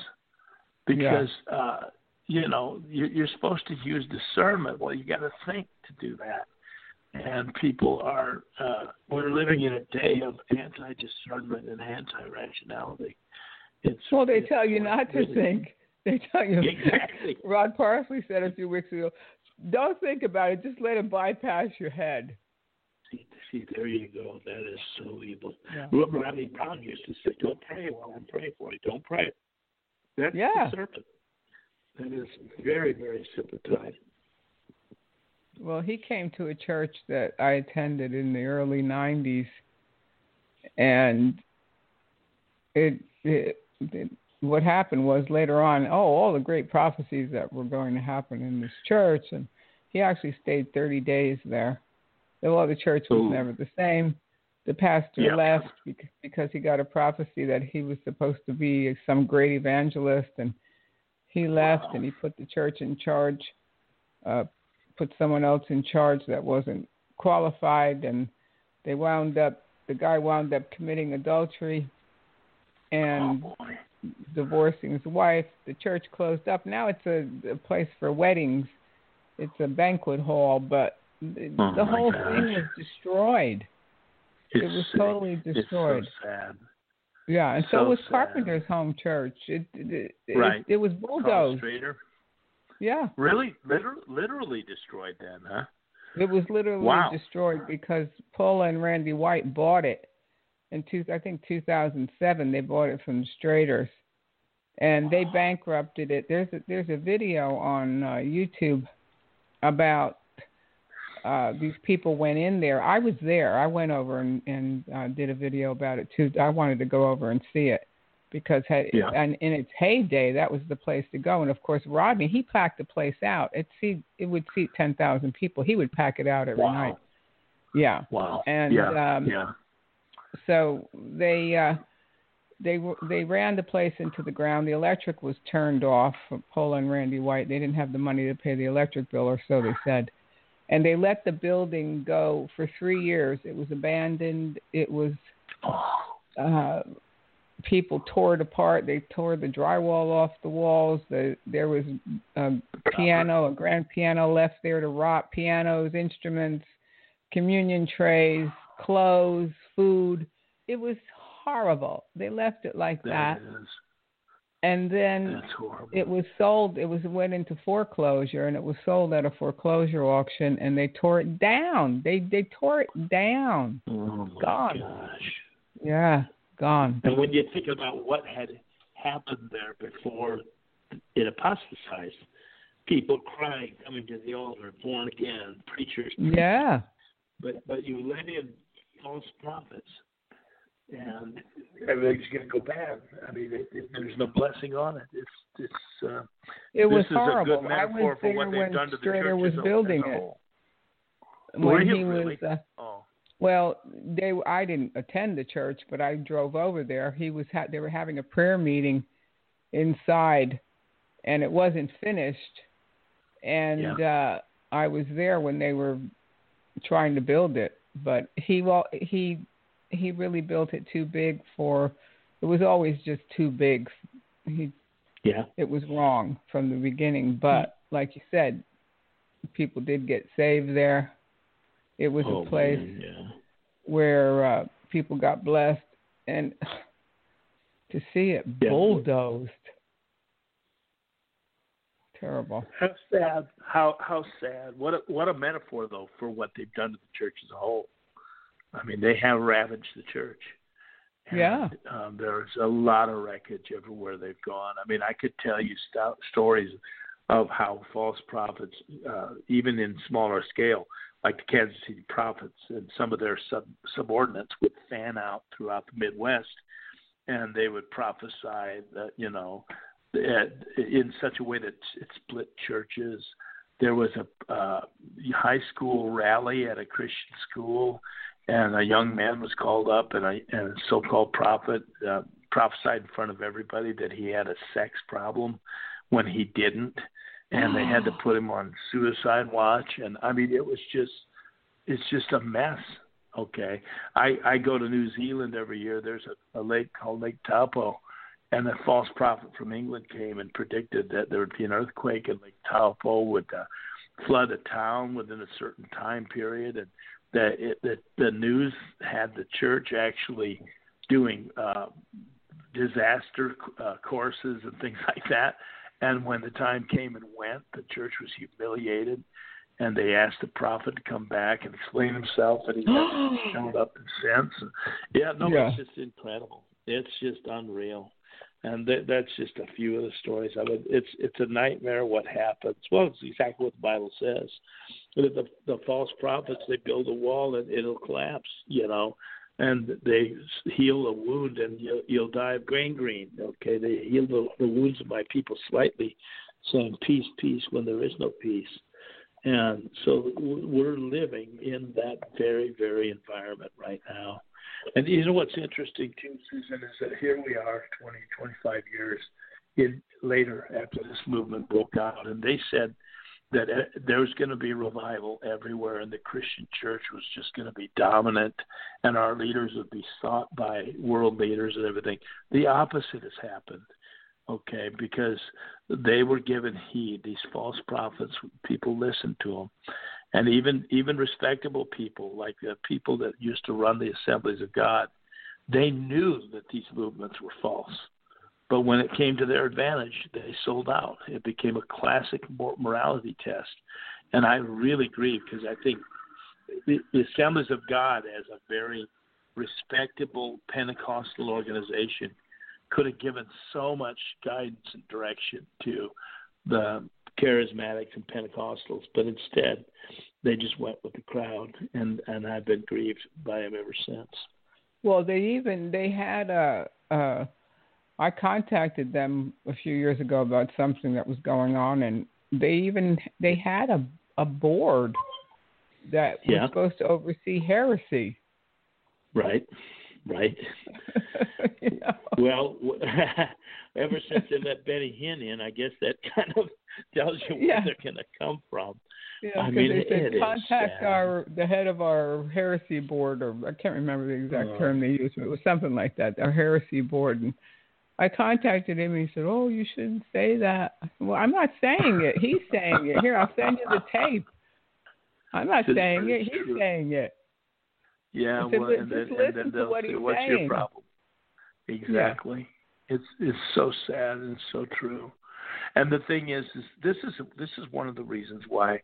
because uh, you know you're, you're supposed to use discernment. Well, you got to think to do that and people are uh, we're living in a day of anti-discernment and anti-rationality. It's well, they tell you not to think. (laughs) They tell you. Exactly. (laughs) Rod Parsley said a few weeks ago, "Don't think about it. Just let it bypass your head." See, see, there you go. That is so evil. Yeah. Remember, Rodney Browne used to say, "Don't pray while I'm praying for you. Don't pray." That's Yeah. the serpent. That is very, very sympathetic. Well, he came to a church that I attended in the early '90s, and it, it, it what happened was later on, oh, all the great prophecies that were going to happen in this church, and he actually stayed 30 days there. Well, the church was Ooh. never the same. The pastor Yeah. left because he got a prophecy that he was supposed to be some great evangelist, and he left Wow. and he put the church in charge, uh, put someone else in charge that wasn't qualified, and they wound up. The guy wound up committing adultery, and oh. Divorcing his wife. The church closed up. Now it's a, a place for weddings. It's a banquet hall, but the, Oh, the whole gosh. thing was destroyed. It's it was sick. totally It's so destroyed. sad. Yeah, and so, So was sad. Carpenter's home church. It it, it, Right. it, was bulldozed. Yeah, Really, literally, literally destroyed then, huh? it was literally Wow. destroyed because Paula and Randy White bought it in two, I think 2007. They bought it from the Straders, and they bankrupted it. There's a, there's a video on uh, YouTube about uh, these people went in there. I was there. I went over and, and uh, did a video about it too. I wanted to go over and see it because had, Yeah. and in its heyday, that was the place to go. And of course, Rodney he packed the place out. It seat it would seat ten thousand people. He would pack it out every Wow. night. Yeah. Wow. And, yeah, um, yeah. So they uh, they they ran the place into the ground. The electric was turned off. Paula and Randy White they didn't have the money to pay the electric bill, or so they said. And they let the building go for three years. It was abandoned. It was uh, people tore it apart. They tore the drywall off the walls. The, there was a piano, a grand piano left there to rot. Pianos, instruments, communion trays, clothes, food. It was horrible. They left it like that, that is and then it was sold. It was went into foreclosure, and it was sold at a foreclosure auction, and they tore it down. They they tore it down. oh gone. gosh. Yeah, gone. And when you think about what had happened there before it apostatized, people crying, coming to the altar, born again, preachers, Yeah. but but you let in false prophets, and everything's going to go bad. I mean, it, it, there's no blessing on it. It's it's. Uh, It was this is horrible. a good I was for there what when done to the Strader church was building a it. whole. When Were you he really? was, uh, Oh, well, they I didn't attend the church, but I drove over there. He was ha- they were having a prayer meeting inside, and it wasn't finished. And uh, I was there when they were trying to build it, but he well he he really built it too big for. It was always just too big. He yeah. it was wrong from the beginning. But like you said, people did get saved there. It was oh, a place man, yeah. where uh, people got blessed, and (sighs) to see it Yeah. bulldozed, terrible. How sad! How how sad! What a what a metaphor though for what they've done to the church as a whole. I mean, they have ravaged the church. And, Yeah. Um, there's a lot of wreckage everywhere they've gone. I mean, I could tell you st- stories of how false prophets, uh, even in smaller scale, like the Kansas City prophets and some of their sub- subordinates, would fan out throughout the Midwest, and they would prophesy that you know in such a way that it split churches. There was a uh, high school rally at a Christian school, and a young man was called up, and a, and a so-called prophet uh, prophesied in front of everybody that he had a sex problem when he didn't, and they had to put him on suicide watch. And I mean, it was just, it's just a mess. Okay, I I go to New Zealand every year. There's a, a lake called Lake Taupo, and a false prophet from England came and predicted that there would be an earthquake and Lake Taupo would uh, flood a town within a certain time period, and that it, that the news had the church actually doing uh, disaster uh, courses and things (laughs) like that. And when the time came and went, the church was humiliated, and they asked the prophet to come back and explain himself, and he (gasps) hasn't showed up since. And, yeah, no, Yeah. it's just incredible. It's just unreal and th- that's just a few of the stories of it. It's it's a nightmare what happens. Well, it's exactly what the Bible says. That the the false prophets they build a wall and it'll collapse, you know, and they heal a wound and you'll, you'll die of gangrene. Okay, they heal the, the wounds of my people slightly, saying peace, peace when there is no peace. And so we're living in that very, very environment right now. And you know what's interesting too, Susan, is that here we are, 20, 25 years in later after this movement broke out, and they said that uh, there was going to be revival everywhere, and the Christian church was just going to be dominant, and our leaders would be sought by world leaders and everything. The opposite has happened. Okay, because they were given heed. These false prophets, people listened to them, and even even respectable people like the people that used to run the assemblies of God, they knew that these movements were false. But when it came to their advantage, they sold out. It became a classic morality test, and I really grieve because I think the, the Assemblies of God, as a very respectable Pentecostal organization, could have given so much guidance and direction to the charismatics and Pentecostals, but instead they just went with the crowd, and and I've been grieved by them ever since. Well, they even they had a. Uh, I contacted them a few years ago about something that was going on, and they even they had a a board that was Yeah. supposed to oversee heresy. Right, right. (laughs) you know? Well, (laughs) ever since they let Benny Hinn in, I guess that (laughs) kind of tells you where Yeah. they're going to come from. Yeah, I 'cause mean, they said contact sad. our the head of our heresy board, or I can't remember the exact Uh. term they used, but it was something like that. Our heresy board, and I contacted him, and he said, "Oh, you shouldn't say that." Said, well, I'm not saying it. He's saying it. Here, I'll send you the tape. I'm not saying it. He's saying it. Yeah, said, well, and then, and then they'll what say, "What's saying." your problem?" Exactly. It's it's so sad and so true. And the thing is, is this is this is one of the reasons why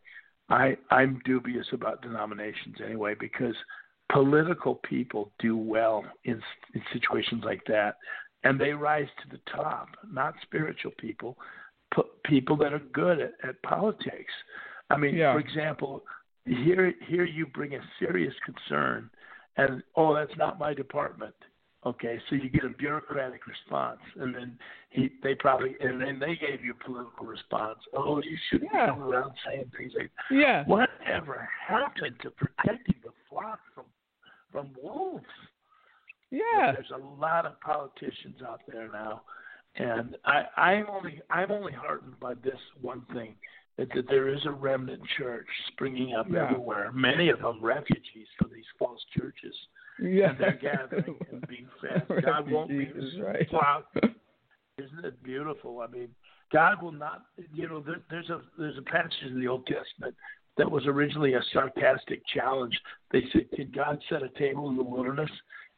I I'm dubious about denominations anyway, because political people do well in, in situations like that, and they rise to the top. Not spiritual people, p- people that are good at, at politics. I mean, Yeah. for example, here here you bring a serious concern, and oh, that's not my department. Okay, so you get a bureaucratic response, and then he, they probably, and then they gave you a political response. Oh, you shouldn't Yeah. come around saying things like, Yeah. whatever happened to protecting the flock from from wolves? Yeah. There's a lot of politicians out there now, and I, I'm only I'm only heartened by this one thing that, that there is a remnant church springing up Yeah. everywhere. Many of them refugees from these false churches, Yeah. and they're gathering and (laughs) being fed. God won't leave Refugees, his right. (laughs) Isn't it beautiful? I mean, God will not. You know, there, there's a there's a passage in the Old Testament that was originally a sarcastic challenge. They said, "Can God set a table in the wilderness?"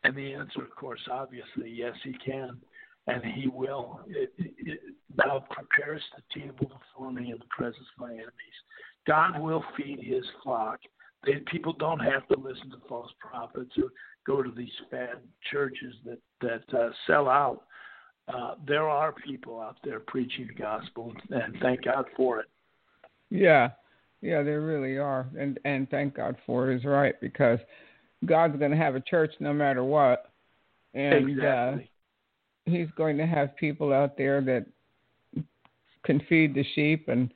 And the answer, of course, obviously, yes, He can, and He will. It, it, thou preparest the table before me in the presence of my enemies. God will feed His flock. They, people don't have to listen to false prophets or go to these fad churches that that uh, sell out. Uh, there are people out there preaching the gospel, and thank God for it. Yeah, yeah, there really are, and and thank God for it is right because God's going to have a church no matter what, and exactly. He's going to have people out there that can feed the sheep, and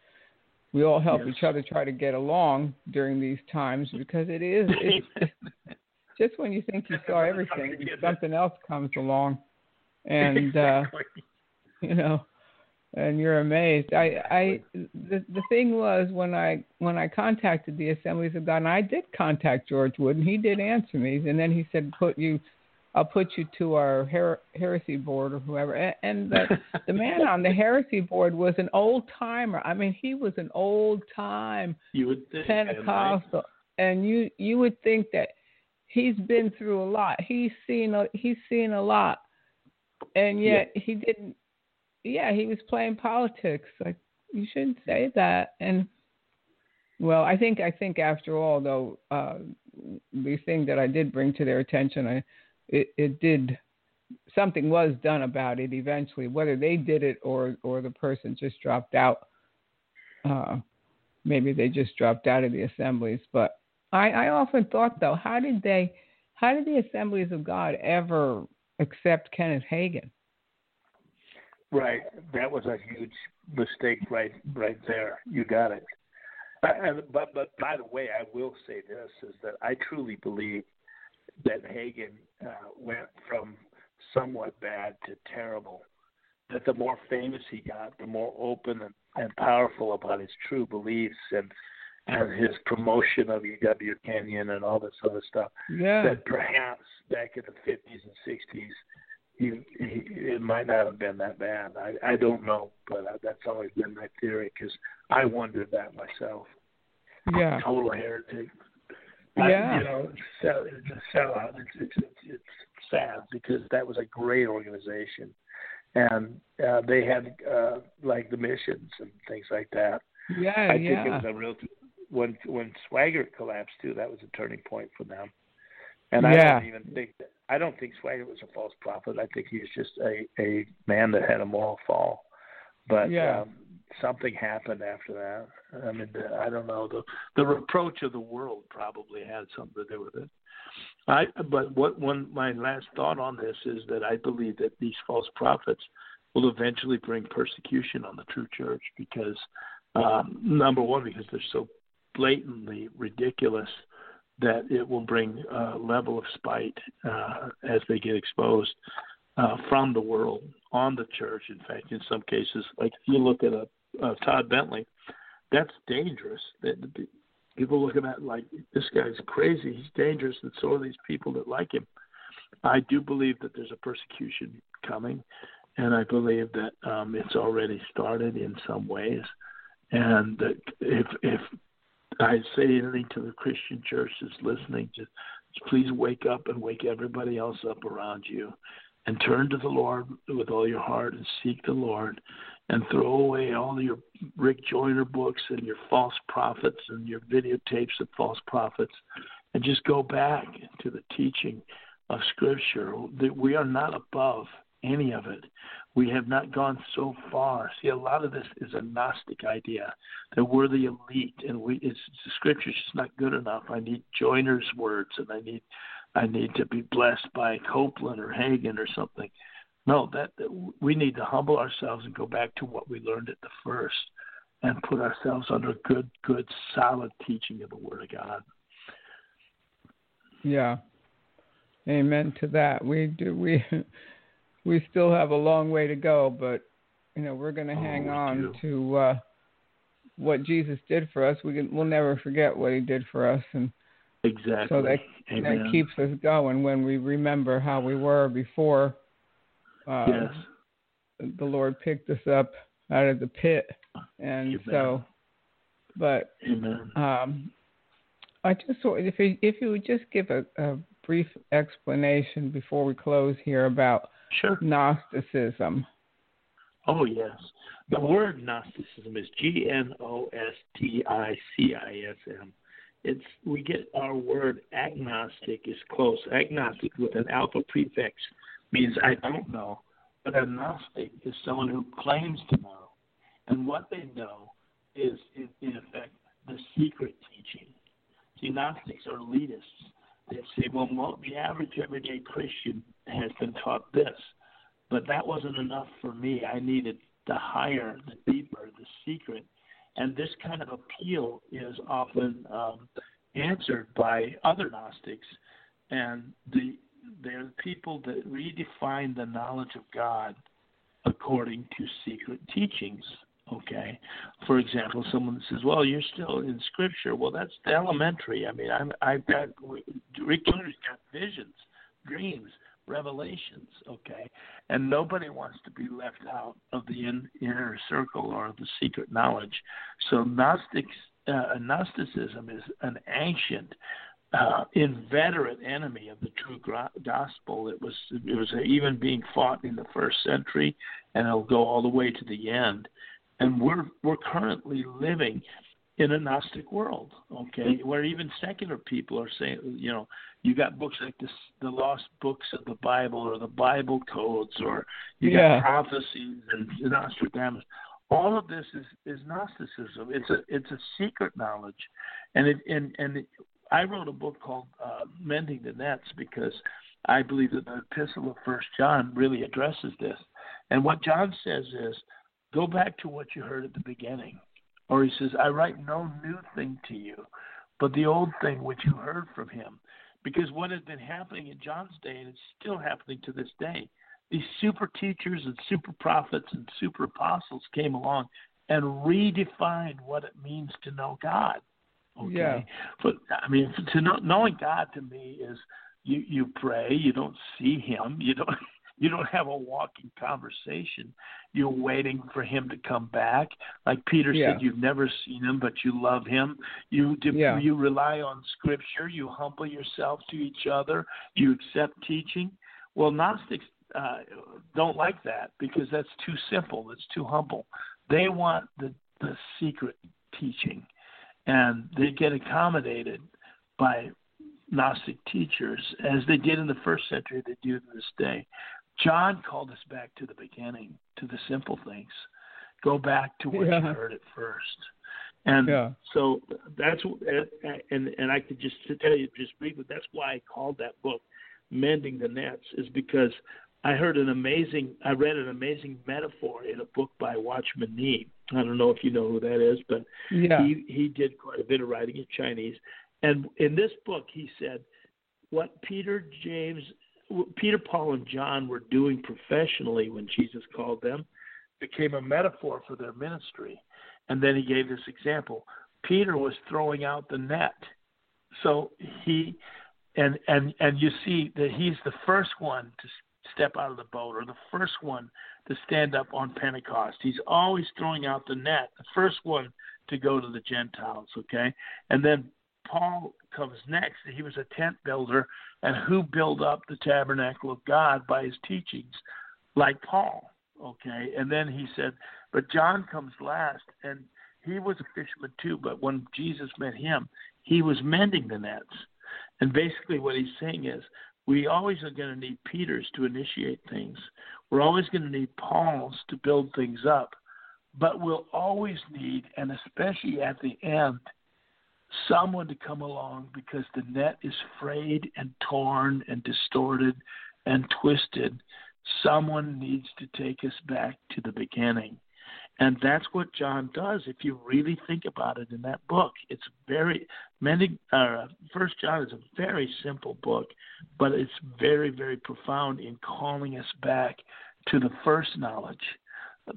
we all help Yes. each other try to get along during these times because it is it's, (laughs) just when you think you saw everything, something else comes along, and uh, you know and you're amazed. I i the the thing was when i when i contacted the assemblies of god and i did contact george wood and he did answer me and then he said put you i'll put you to our her- heresy board or whoever and, and the (laughs) the man on the heresy board was an old timer i mean he was an old time you would think. Pentecostal, and you you would think that he's been through a lot. He's seen a he's seen a lot, and yet he didn't. Yeah, he was playing politics. Like you shouldn't say that. And well, I think I think after all, though, uh, the thing that I did bring to their attention, I it, it did something was done about it eventually. Whether they did it or or the person just dropped out. Uh, maybe they just dropped out of the assemblies. But I, I often thought though, how did they, how did the assemblies of God ever accept Kenneth Hagin? Right. That was a huge mistake right right there. You got it. But but by the way, I will say this is that I truly believe that Hagin uh, went from somewhat bad to terrible. That the more famous he got, the more open and, and powerful about his true beliefs and and his promotion of E.W. Kenyon and all this other stuff. Yeah, that perhaps back in the 50s and 60s, he, he, it might not have been that bad. I, I don't know, but uh, that's always been my theory because I wondered that myself. yeah, Total heretic. Yeah. I, you know, sell, it's a sellout. It's, it's, it's, it's sad because that was a great organization. And uh, they had uh, like the missions and things like that. yeah, I think it was a real when when Swaggart collapsed too. That was a turning point for them. And I Yeah. don't even think that I don't think Swaggart was a false prophet. I think he was just a a man that had a moral fall. But Yeah. um, something happened after that. I mean, I don't know. The the reproach of the world probably had something to do with it. I but what one my last thought on this is that I believe that these false prophets will eventually bring persecution on the true church because um, number one because they're so blatantly ridiculous that it will bring a level of spite uh, as they get exposed uh, from the world on the church. In fact, in some cases, like if you look at a, a Todd Bentley, that's dangerous. That people look at that like this guy's crazy. He's dangerous, and so are these people that like him. I do believe that there's a persecution coming, and I believe that um, it's already started in some ways. And that if if I say anything to the Christian church that's listening, just, just please wake up and wake everybody else up around you, and turn to the Lord with all your heart and seek the Lord, and throw away all your Rick Joyner books and your false prophets and your videotapes of false prophets, and just go back to the teaching of Scripture. That we are not above any of it. We have not gone so far. See, a lot of this is a Gnostic idea that we're the elite, and we it's the Scripture's just not good enough. I need Joyner's words, and I need I need to be blessed by Copeland or Hagin or something. No, that, we need to humble ourselves and go back to what we learned at the first, and put ourselves under good, good, solid teaching of the Word of God. yeah. Amen to that. We do we (laughs) we still have a long way to go, but you know we're going to Oh, hang on do. to uh, what Jesus did for us. We can, we'll never forget what He did for us, and Exactly. So that Amen. that keeps us going when we remember how we were before uh, yes. the Lord picked us up out of the pit. And Amen. so, but um, I just thought if you, if you would just give a, a brief explanation before we close here about Sure. Gnosticism. Oh yes. The word Gnosticism is G N O S T I C I S M. It's we get our word agnostic is close. Agnostic with an alpha prefix means I don't know, but agnostic is someone who claims to know, and what they know is in, in effect the secret teaching. See, Gnostics are elitists. They say, well, mo- the average everyday Christian has been taught this, but that wasn't enough for me. I needed the higher, the deeper, the secret. And this kind of appeal is often um, answered by other Gnostics, and the they're the people that redefine the knowledge of God according to secret teachings. Okay, for example, someone says, "Well, you're still in Scripture." Well, that's elementary. I mean, I'm, I've got Rick Joyner's got visions, dreams, revelations. Okay, and nobody wants to be left out of the in, inner circle or the secret knowledge. So Gnostics, uh, Gnosticism is an ancient, uh, inveterate enemy of the true gospel. It was it was even being fought in the first century, and it'll go all the way to the end. And we're we're currently living in a Gnostic world, okay, where even secular people are saying, you know, you got books like this, the lost books of the Bible or the Bible codes, or you Yeah. got prophecies and Nostradamus. All of this is, is Gnosticism. It's a it's a secret knowledge, and it and and I wrote a book called uh, Mending the Nets because I believe that the Epistle of First John really addresses this. And what John says is, go back to what you heard at the beginning. Or he says, I write no new thing to you, but the old thing which you heard from him. Because what had been happening in John's day, and it's still happening to this day, these super teachers and super prophets and super apostles came along and redefined what it means to know God. Okay. Yeah. But I mean, to know, knowing God to me is you you pray, you don't see Him, you don't (laughs) you don't have a walking conversation. You're waiting for Him to come back. Like Peter Yeah. said, you've never seen Him, but you love Him. You de- Yeah. you rely on Scripture. You humble yourself to each other. You accept teaching. Well, Gnostics uh, don't like that because that's too simple. It's too humble. They want the the secret teaching, and they get accommodated by Gnostic teachers as they did in the first century. They do to this day. John called us back to the beginning, to the simple things. Go back to what Yeah. you heard at first. And Yeah. so that's and and I could just tell you just briefly that's why I called that book "Mending the Nets" is because I heard an amazing I read an amazing metaphor in a book by Watchman Nee. I don't know if you know who that is, but Yeah. he he did quite a bit of writing in Chinese. And in this book, he said what Peter, James, Peter, Paul, and John were doing professionally when Jesus called them became a metaphor for their ministry. And then he gave this example. Peter was throwing out the net, so he and and and you see that he's the first one to step out of the boat or the first one to stand up on Pentecost. He's always throwing out the net, the first one to go to the Gentiles, okay? And then Paul comes next. He was a tent builder, and who built up the tabernacle of God by his teachings, like Paul, okay? And then he said, but John comes last, and he was a fisherman too, but when Jesus met him, he was mending the nets. And basically, what he's saying is, we always are going to need Peters to initiate things. We're always going to need Pauls to build things up. But we'll always need, and especially at the end, someone to come along because the net is frayed and torn and distorted and twisted. Someone needs to take us back to the beginning. And that's what John does. If you really think about it in that book, it's very many. Uh, First John is a very simple book, but it's very, very profound in calling us back to the first knowledge.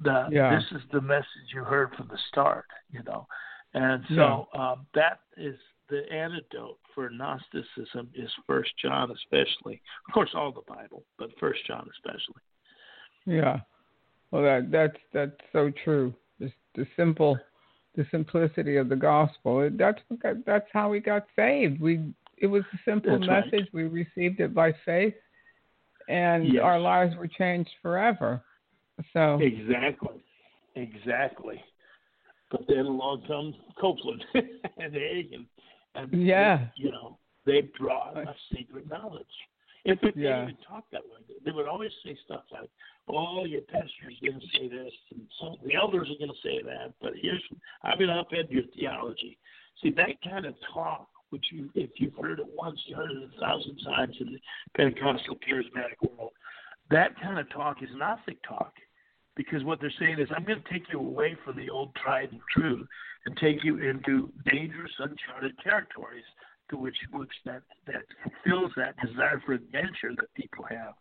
The Yeah. this is the message you heard from the start, you know, and so um, that is the antidote for Gnosticism is First John, especially. Of course, all the Bible, but First John especially. Yeah. Well, that that's that's so true. The, the simple, the simplicity of the gospel. That's that's how we got saved. We it was a simple That's right. message. We received it by faith, and Yes. our lives were changed forever. So Exactly. Exactly. But then along comes Copeland (laughs) and Hagin. And Yeah. they, you know, they brought a secret knowledge. Fact, they Yeah. didn't even talk that way. They would always say stuff like, "Oh, your pastor's going to say this, and some the elders are going to say that." But here's, I mean, I've had your theology. See that kind of talk, which you, if you've heard it once, you heard it a thousand times in the Pentecostal charismatic world. That kind of talk is Gnostic talk because what they're saying is, I'm going to take you away from the old tried and true and take you into dangerous, uncharted territories to which which that that fulfills that desire for adventure that people have.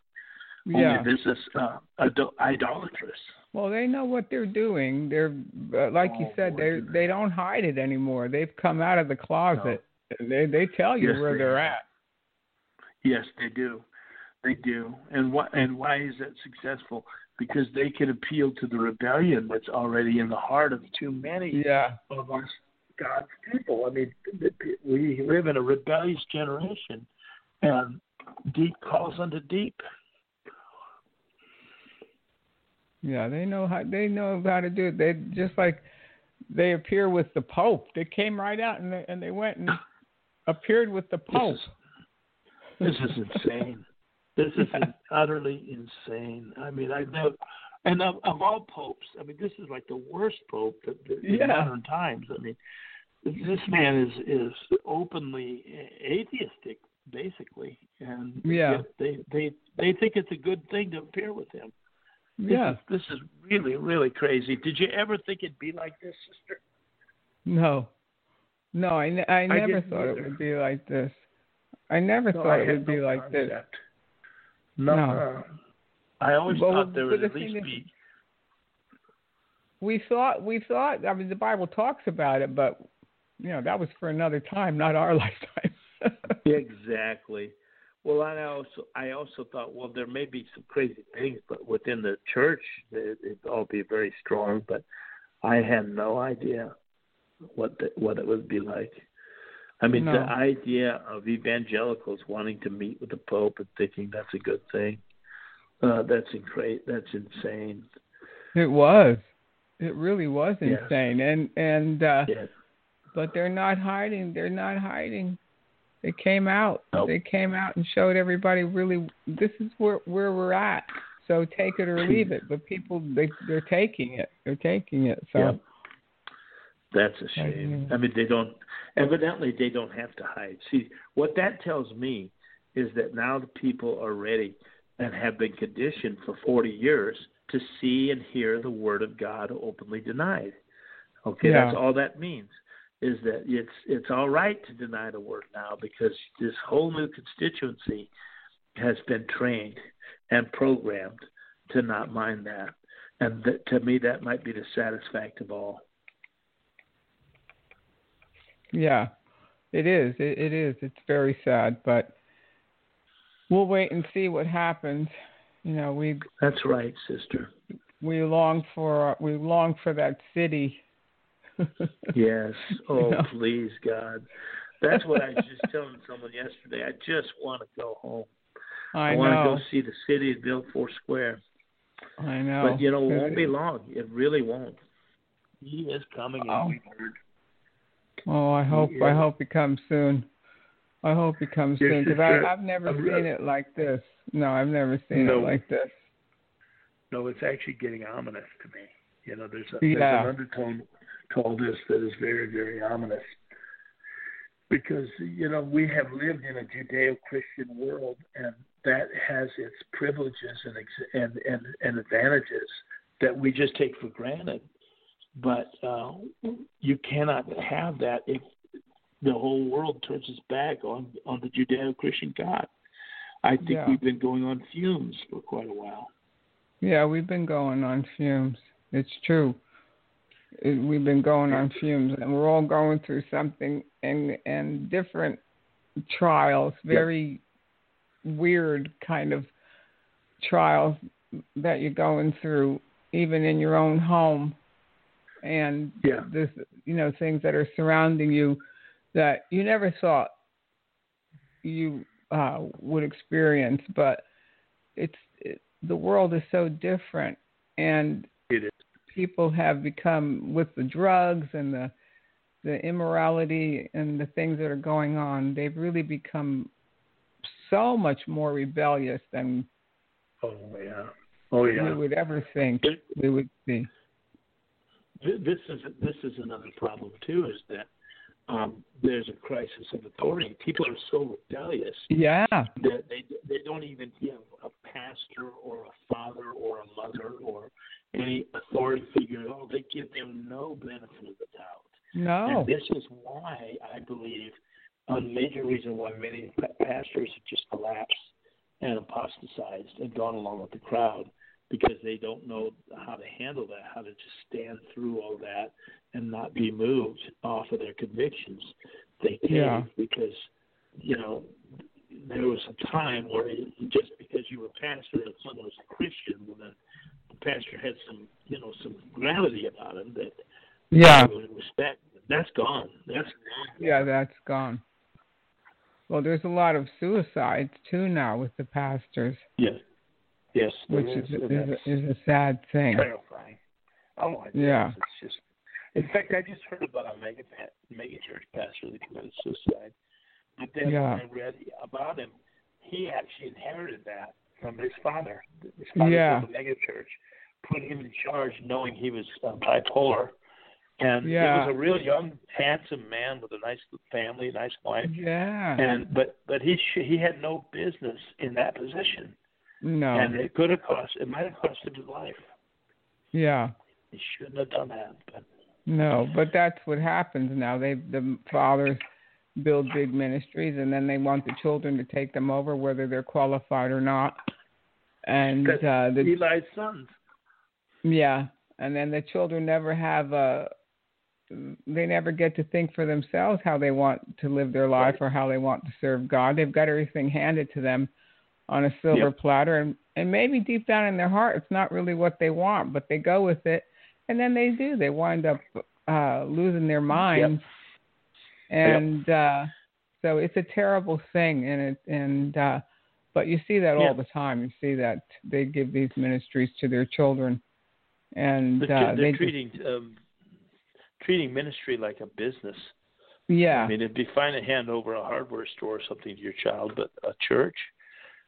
yeah. Only this is uh, idol- idolatrous. Well, they know what they're doing. They're uh, like you Oh, said, they they don't hide it anymore. They've come out of the closet. They they tell you Yes, where they they're have. at. Yes, they do. They do. And what and why is that successful? Because they can appeal to the rebellion that's already in the heart of too many Yeah. of us God's people. I mean, we live in a rebellious generation, and deep calls unto deep. Yeah, they know how they know how to do it. They just like they appear with the Pope. They came right out and they, and they went and appeared with the Pope. This is insane. This is (laughs) utterly insane. I mean, I know, and of, of all popes, I mean, this is like the worst pope that, that in Yeah. modern times. I mean, this man is is openly atheistic, basically, and Yeah. they they they think it's a good thing to appear with him. This yeah. is, this is really really crazy. Did you ever think it'd be like this, sister? No. No, I, ne- I never thought either. it would be like this. I never No, thought I it would be no like this. No, No. uh, I always Well, thought there would at least is- be. We thought we thought I mean the Bible talks about it, but you know, that was for another time, not our (laughs) lifetime. Exactly. Well, I also I also thought, well, there may be some crazy things, but within the church, it, it'd all be very strong. But I had no idea what the, what it would be like. I mean, No. the idea of evangelicals wanting to meet with the Pope and thinking that's a good thing, uh, that's incra- That's insane. It was. It really was Yes. insane. And and uh Yes. But they're not hiding. They're not hiding. They came out. Nope. They came out and showed everybody really this is where where we're at. So take it or hmm. leave it. But people they they're taking it. They're taking it. So. That's a shame. I mean, they don't. Evidently, they don't have to hide. See, what that tells me is that now the people are ready and have been conditioned for 40 years to see and hear the word of God openly denied. Okay, Yeah. that's all that means. Is that it's it's all right to deny the word now because this whole new constituency has been trained and programmed to not mind that, and that, to me that might be the saddest fact of all. yeah. It is. It, it is. It's very sad, but we'll wait and see what happens. You know, we That's right, sister. we long for we long for that city. (laughs) Yes. Oh, know? please, God. That's what I was just telling someone yesterday. I just want to go home. I, I want know. to go see the city built four square. I know. But you know, it won't be long. It really won't. He is coming, Oh. we've heard. Oh, I hope I hope he comes soon. I hope he comes Your soon because sister- I've never I'm seen re- it like this. No, I've never seen No. it like this. No, it's actually getting ominous to me. You know, there's, a, Yeah. there's an undertone to all this that is very, very ominous. Because, you know, we have lived in a Judeo Christian world, and that has its privileges and, and, and, and advantages that we just take for granted. But uh, you cannot have that if the whole world turns its back on, on the Judeo Christian God. I think Yeah. we've been going on fumes for quite a while. Yeah, we've been going on fumes. It's true. We've been going on fumes, and we're all going through something and and different trials, very weird kind of trials that you're going through. even in your own home, and Yeah. this you know things that are surrounding you that you never thought you uh, would experience, but it's it, the world is so different, and. People have become with the drugs and the the immorality and the things that are going on. They've really become so much more rebellious than Oh yeah. Oh yeah. we would ever think we would. Th- this is this is another problem too. Is that um, there's a crisis of authority. People are so rebellious Yeah, that they they don't even give a pastor or a father or a mother or any authority figure at all. They give them no benefit of the doubt. no, And this is why I believe a major reason why many pastors have just collapsed and apostatized and gone along with the crowd because they don't know how to handle that, how to just stand through all that and not be moved off of their convictions. They cave Yeah. because, you know, there was a time where just because you were a pastor and someone was a Christian, well then the pastor had some, you know, some gravity about him that yeah, would respect. That's gone. That's gone. yeah, that's gone. Well, there's a lot of suicides too now with the pastors, Yes. Yes. which is is, a, is a sad thing. terrifying. Oh my Yeah. it's just. In fact, I just heard about a mega mega church pastor that committed suicide. But then Yeah. when I read about him, he actually inherited that from his father. His father Yeah. built a mega church, put him in charge, knowing he was uh, bipolar. And Yeah. he was a real young, handsome man with a nice family, nice wife. Yeah, And but but he sh- he had no business in that position, no, and it could have cost it might have cost him his life. yeah. He shouldn't have done that. But No, but that's what happens now. They the fathers build big ministries, and then they want the children to take them over, whether they're qualified or not. And uh, the Eli's sons. yeah, and then the children never have a. They never get to think for themselves how they want to live their life or how they want to serve God. They've got everything handed to them on a silver Yep. platter, and and maybe deep down in their heart, it's not really what they want, but they go with it, and then they do. They wind up uh, losing their minds, and uh, so it's a terrible thing. And it and uh, but you see that all the time. You see that they give these ministries to their children, and They're, uh, they're they just, treating um, treating ministry like a business. yeah I mean, it'd be fine to hand over a hardware store or something to your child, but a church.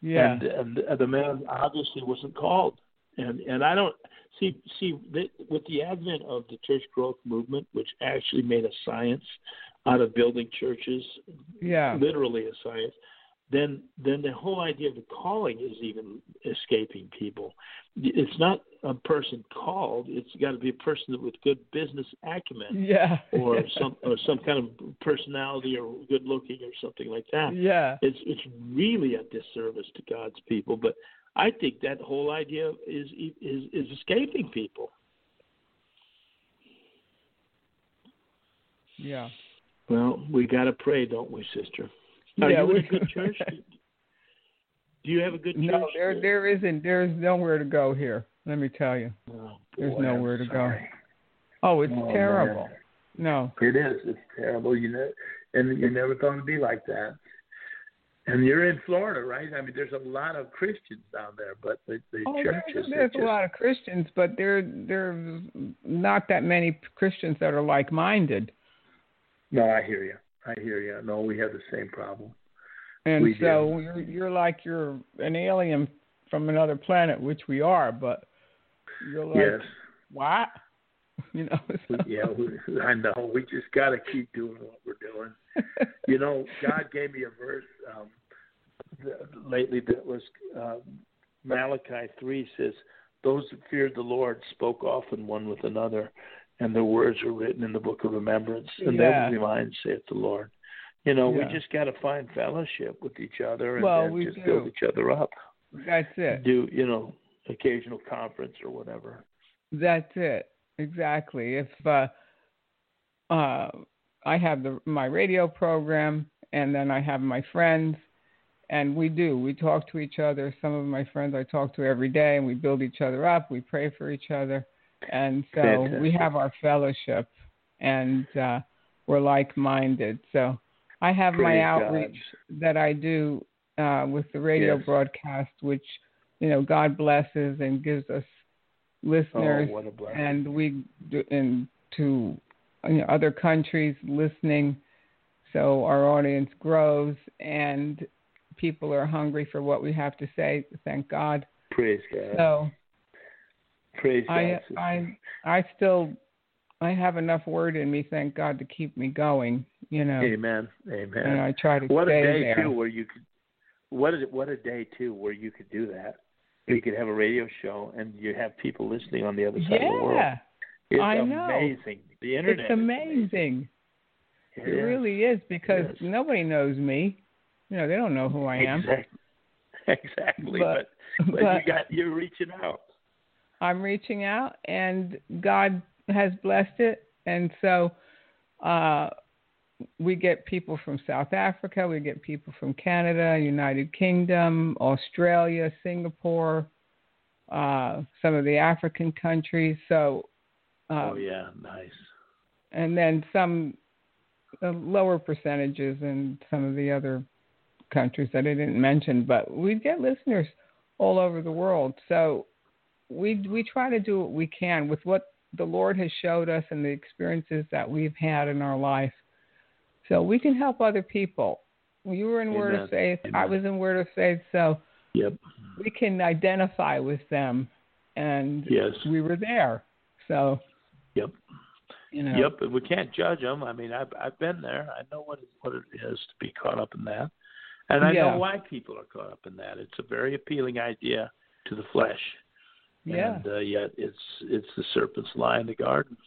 Yeah And, and the man obviously wasn't called. And and I don't see see with the advent of the church growth movement, which actually made a science out of building churches, yeah literally a science, then then the whole idea of the calling is even escaping people. It's not a person called; it's got to be a person with good business acumen, yeah (laughs) or some or some kind of personality, or good looking, or something like that. yeah It's it's really a disservice to God's people. But I think that whole idea is is is escaping people. yeah Well, we got to pray, don't we, sister? Are Yeah, you in a good (laughs) church? Do you have a good church? no there there isn't there's nowhere to go here let me tell you Oh, there's boy, I'm nowhere to go oh it's Oh, terrible man. no It is. It's terrible. You know, and you never thought it'd be like that. And you're in Florida, right? I mean, there's a lot of Christians down there, but the, the Oh, churches. there's, there's just, a lot of Christians, but there there's not that many Christians that are like-minded, No, I hear you. I hear you. No, we have the same problem. and We so you're you're like you're an alien from another planet, which we are, but you're like yes. what? (laughs) You know? so- Yeah, we, I know. We just got to keep doing what we're doing. (laughs) You know, God gave me a verse um, lately that was um, Malachi 3 says, Those that feared the Lord spoke often one with another, and their words are written in the book of remembrance, and Yeah. they will be mine, saith the Lord. You know, Yeah. we just got to find fellowship with each other and, Well, and just do. build each other up. That's it. Do, you know, occasional conference or whatever. That's it. Exactly. If uh, uh, I have the my radio program, and then I have my friends, and we do. We talk to each other. Some of my friends I talk to every day, and we build each other up. We pray for each other, and so Fantastic. we have our fellowship, and uh, we're like-minded. So I have my Praise God. outreach that I do uh, with the radio Yes. broadcast, which you know God blesses and gives us listeners, Oh, what a blessing. and we do and to you know, other countries listening. So our audience grows, and people are hungry for what we have to say. Thank God. Praise God. So Praise God. I sister. I I still I have enough word in me, thank God, to keep me going. You know, Amen. Amen. and I try to what a day there. too where you could what a what a day too where you could do that. You could have a radio show and you have people listening on the other side of the world. Yeah, It's I know. amazing. The internet. it's is amazing. It It is. really is because Yes. nobody knows me. You know, they don't know who I am. Exactly. (laughs) Exactly. But- But, but, but- you got you're reaching out. I'm reaching out, and God has blessed it, and so uh, we get people from South Africa, we get people from Canada, United Kingdom, Australia, Singapore, uh, some of the African countries. So, uh, oh yeah, nice. and then some uh, lower percentages in some of the other countries that I didn't mention, but we get listeners all over the world. So we we try to do what we can with what the Lord has showed us and the experiences that we've had in our life. So we can help other people. You were in Word of Amen. Faith. I was in Word of Faith. So Yep. we can identify with them, and Yes. we were there. So Yep. you know. Yep, but we can't judge them. I mean, I've I've been there. I know what it, what it is to be caught up in that, and I Yeah. know why people are caught up in that. It's a very appealing idea to the flesh, Yeah. and uh, yet it's it's the serpent's lie in the garden.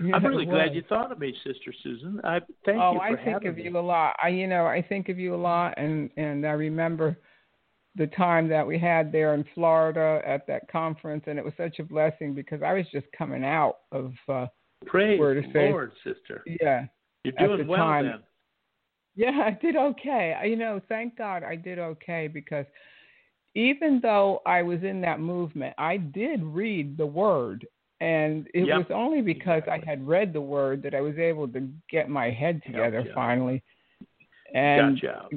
Yeah, I'm really glad you thought of me, Sister Susan. I thank oh, you for I think of me. you a lot. I, you know, I think of you a lot, and and I remember the time that we had there in Florida at that conference, and it was such a blessing because I was just coming out of, uh, Praise Word of faith. Lord, sister. yeah, You're doing the well time. then. yeah, I did okay. I, you know, thank God I did okay because even though I was in that movement, I did read the Word. And it Yep, was only because exactly. I had read the word that I was able to get my head together Gotcha. finally. And Gotcha.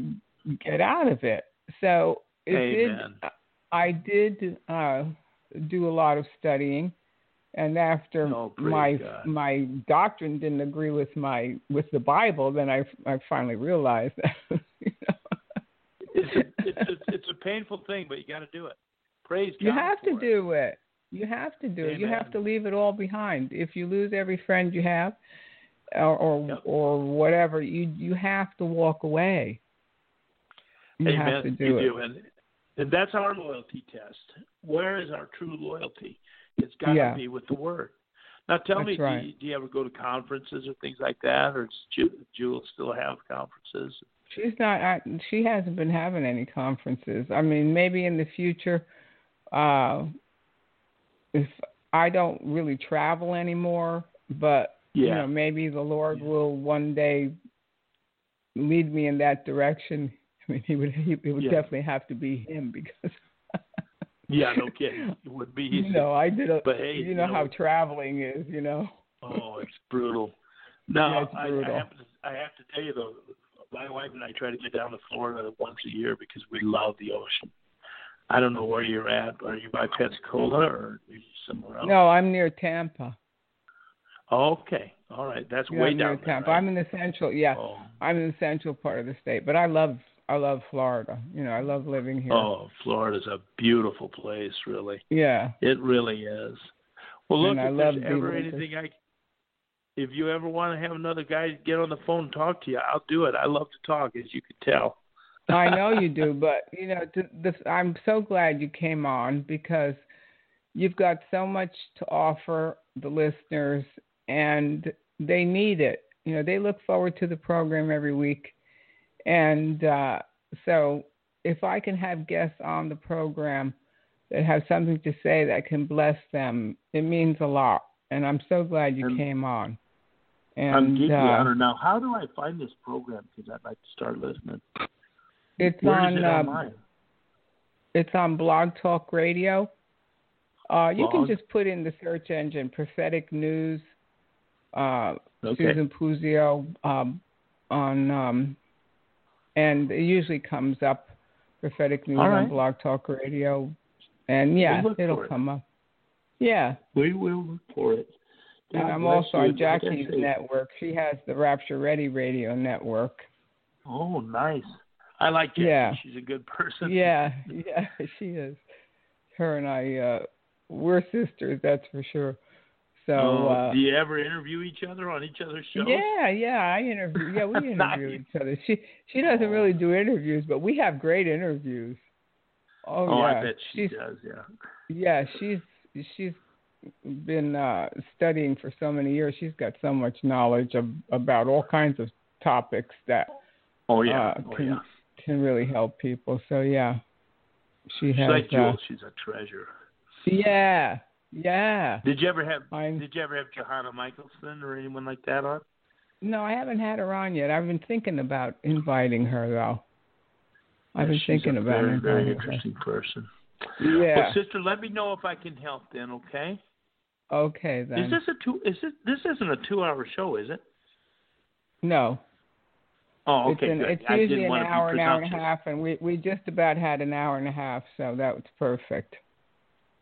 get out of it. So it Amen. did. I did uh, do a lot of studying, and after Oh, my God. my doctrine didn't agree with my with the Bible, then I I finally realized that. (laughs) You, know, it's a, painful thing, but you got to do it. Praise God. you have to it. do it. You have to do it. You have to leave it all behind. If you lose every friend you have, or or, Yep. or whatever, you you have to walk away. You Amen. have to do you it. do, and, and that's our loyalty test. Where is our true loyalty? It's got to Yeah. be with the Word. Now, tell me, That's do, you, do you ever go to conferences or things like that, or does Jewel still have conferences? She's not. I, she hasn't been having any conferences. I mean, maybe in the future, uh, if I don't really travel anymore, but you Yeah. know, maybe the Lord will one day lead me in that direction. (laughs) I mean, he would. He, it would Yeah. definitely have to be him because. (laughs) Yeah, no kidding. It would be easy. You know, I did a. But hey, you you know, know- how traveling is. You know. Oh, it's brutal. (laughs) No, Yeah, it's I, brutal. I have to. I have to tell you though, my wife and I try to get down to Florida once a year because we love the ocean. I don't know where you're at. Are you by Pensacola or are you somewhere else? No, I'm near Tampa. Okay, all right. That's Yeah, way I'm near down there. Tampa. right? I'm in the central. Yeah. Oh, I'm in the central part of the state, but I love I love Florida. You know, I love living here. oh, Florida's a beautiful place, really. Yeah. It really is. Well, look, And I if love there's ever anything I, if you ever want to have another guy get on the phone and talk to you, I'll do it. I love to talk, as you can tell. I know you (laughs) do, but you know, th- this, I'm so glad you came on because you've got so much to offer the listeners, and they need it. You know, they look forward to the program every week, and uh, so if I can have guests on the program that have something to say that can bless them, it means a lot. And I'm so glad you And- came on. And I'm deeply uh, honored. Now, how do I find this program? Because I'd like to start listening. It's Where on it um, it's on Blog Talk Radio. Uh, you can just put in the search engine prophetic news. Uh, Okay. Susan Puzio um, on, um, and it usually comes up prophetic news All on. Blog Talk Radio, and yeah, it'll it. come up. Yeah, We will look for it. And God I'm also you. on Jackie's network. She has the Rapture Ready Radio network. Oh, nice. I like Jackie. Yeah. She's a good person. Yeah, yeah, (laughs) she is. Her and I, uh, we're sisters, that's for sure. So, Oh, uh, do you ever interview each other on each other's shows? yeah, yeah, I interview. Yeah, we (laughs) interview each other. She she doesn't really do interviews, but we have great interviews. Oh, Oh, yeah, I bet she she's does. Yeah. yeah, she's she's been uh studying for so many years. She's got so much knowledge of, about all kinds of topics that Oh yeah. uh, oh can yeah. can really help people. So yeah, she She's has. like uh, She's a treasure. yeah, yeah. Did you ever have I'm- Did you ever have Johanna Michaelsen or anyone like that on? No, I haven't had her on yet. I've been thinking about inviting her though. I've been She's thinking a about very, very interesting person. Yeah. Well, sister, let me know if I can help. Then, okay? Okay then. Is this a two? Is it? This isn't a two-hour show, is it? no. Oh, it's okay. an, good. it's usually an want to be hour, an hour and a half, and we we just about had an hour and a half, so that was perfect.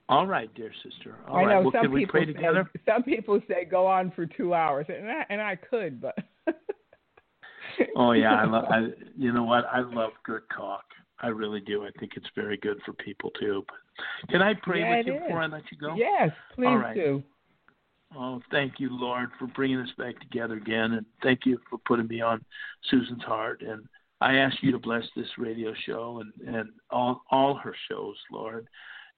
All right, dear sister. All I right. know Well, some can we people pray say, together? some people say go on for two hours, and I, and I could, but. Oh yeah, I love. (laughs) I, you know what? I love good talk. I really do. I think it's very good for people too. But can I pray Yeah, with you is. before I let you go? Yes, please All right. do. Oh, thank you, Lord, for bringing us back together again, and thank you for putting me on Susan's heart. And I ask you to bless this radio show and and all all her shows, Lord.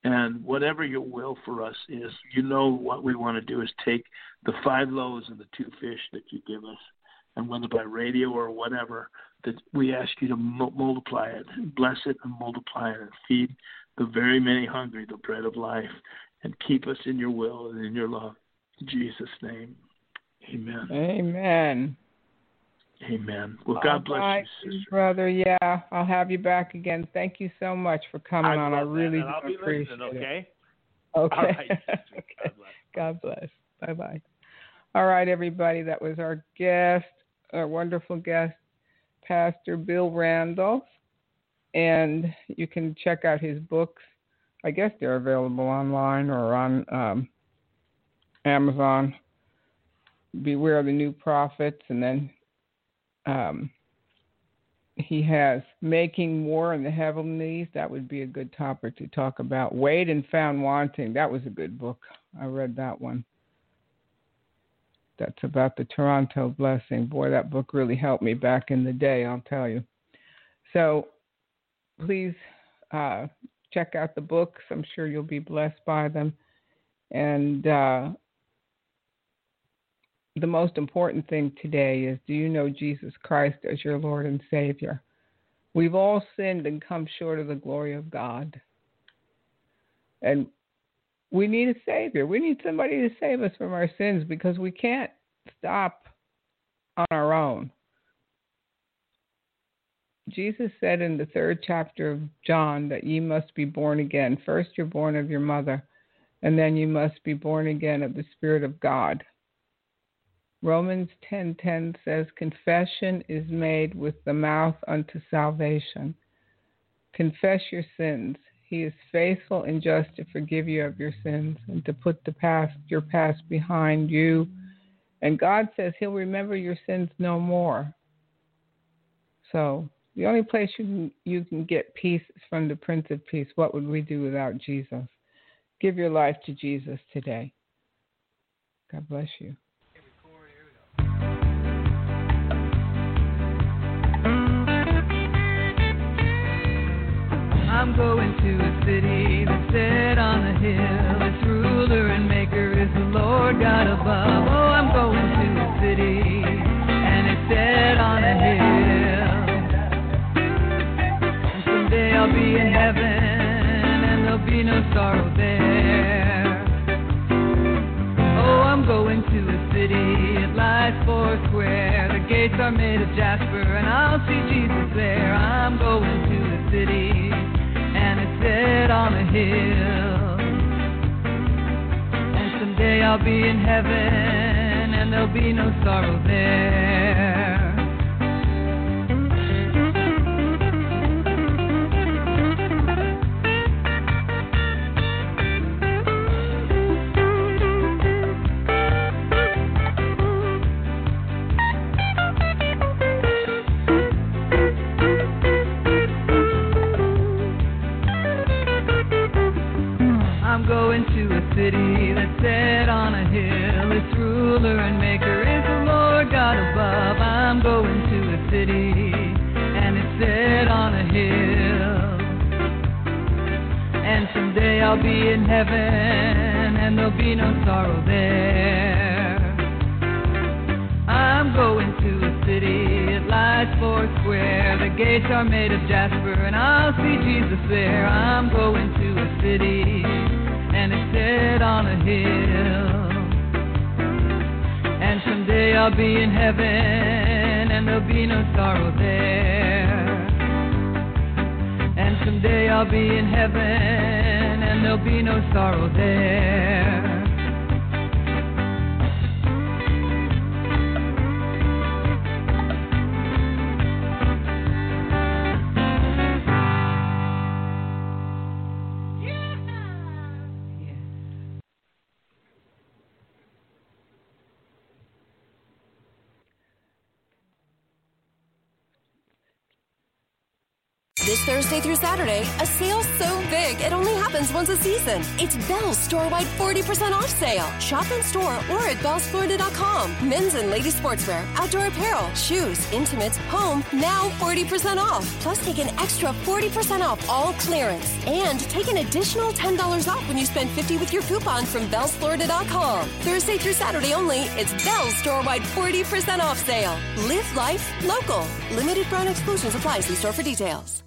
And whatever your will for us is, you know what we want to do is take the five loaves and the two fish that you give us, and whether by radio or whatever, that we ask you to mu- multiply it, bless it, and multiply it, and feed the very many hungry the bread of life, and keep us in your will and in your love. In Jesus' name. Amen. Amen. Amen. Well, God All bless right, you, sister. brother. Yeah, I'll have you back again. Thank you so much for coming on. I love that, really and I'll do be appreciate listening, it. okay? Okay. All right, okay. (laughs) God bless. God bless. Bye bye. All right, everybody. That was our guest, our wonderful guest, Pastor Bill Randles. And you can check out his books. I guess they're available online or on um, Amazon. Beware of the New Prophets. And then um, he has Making War in the Heavenlies. That would be a good topic to talk about. Weighed and Found Wanting. That was a good book. I read that one. That's about the Toronto blessing. Boy, that book really helped me back in the day, I'll tell you. So please uh, check out the books. I'm sure you'll be blessed by them. And uh, the most important thing today is do you know Jesus Christ as your Lord and Savior? We've all sinned and come short of the glory of God. And we need a Savior. We need somebody to save us from our sins because we can't stop on our own. Jesus said in the third chapter of John that ye must be born again. First, you're born of your mother, and then you must be born again of the Spirit of God. Romans 10:10 says confession is made with the mouth unto salvation. Confess your sins. He is faithful and just to forgive you of your sins and to put the past your past behind you. And God says he'll remember your sins no more. So, the only place you can, you can get peace is from the Prince of Peace. What would we do without Jesus? Give your life to Jesus today. God bless you. I'm going to a city that's set on a hill. Its ruler and maker is the Lord God above. Oh, I'm going to a city and it's set on a hill. And someday I'll be in heaven and there'll be no sorrow there. Oh, I'm going to a city, it lies four square. The gates are made of jasper, and I'll see Jesus there. I'm going to a city, and on a hill. And someday I'll be in heaven, and there'll be no sorrow there. Are made of jasper, and I'll see Jesus there. I'm going to a city, and it's set on a hill. And someday I'll be in heaven, and there'll be no sorrow there. And someday I'll be in heaven, and there'll be no sorrow there. Store-wide 40% off sale. Shop in store or at beallsflorida.com. Men's and ladies sportswear, outdoor apparel, shoes, intimates, home, now 40% off. Plus take an extra 40% off all clearance. And take an additional $10 off when you spend 50 with your coupon from beallsflorida.com. Thursday through Saturday only, it's Bealls store-wide 40% off sale. Live life local. Limited brand exclusions apply. See store for details.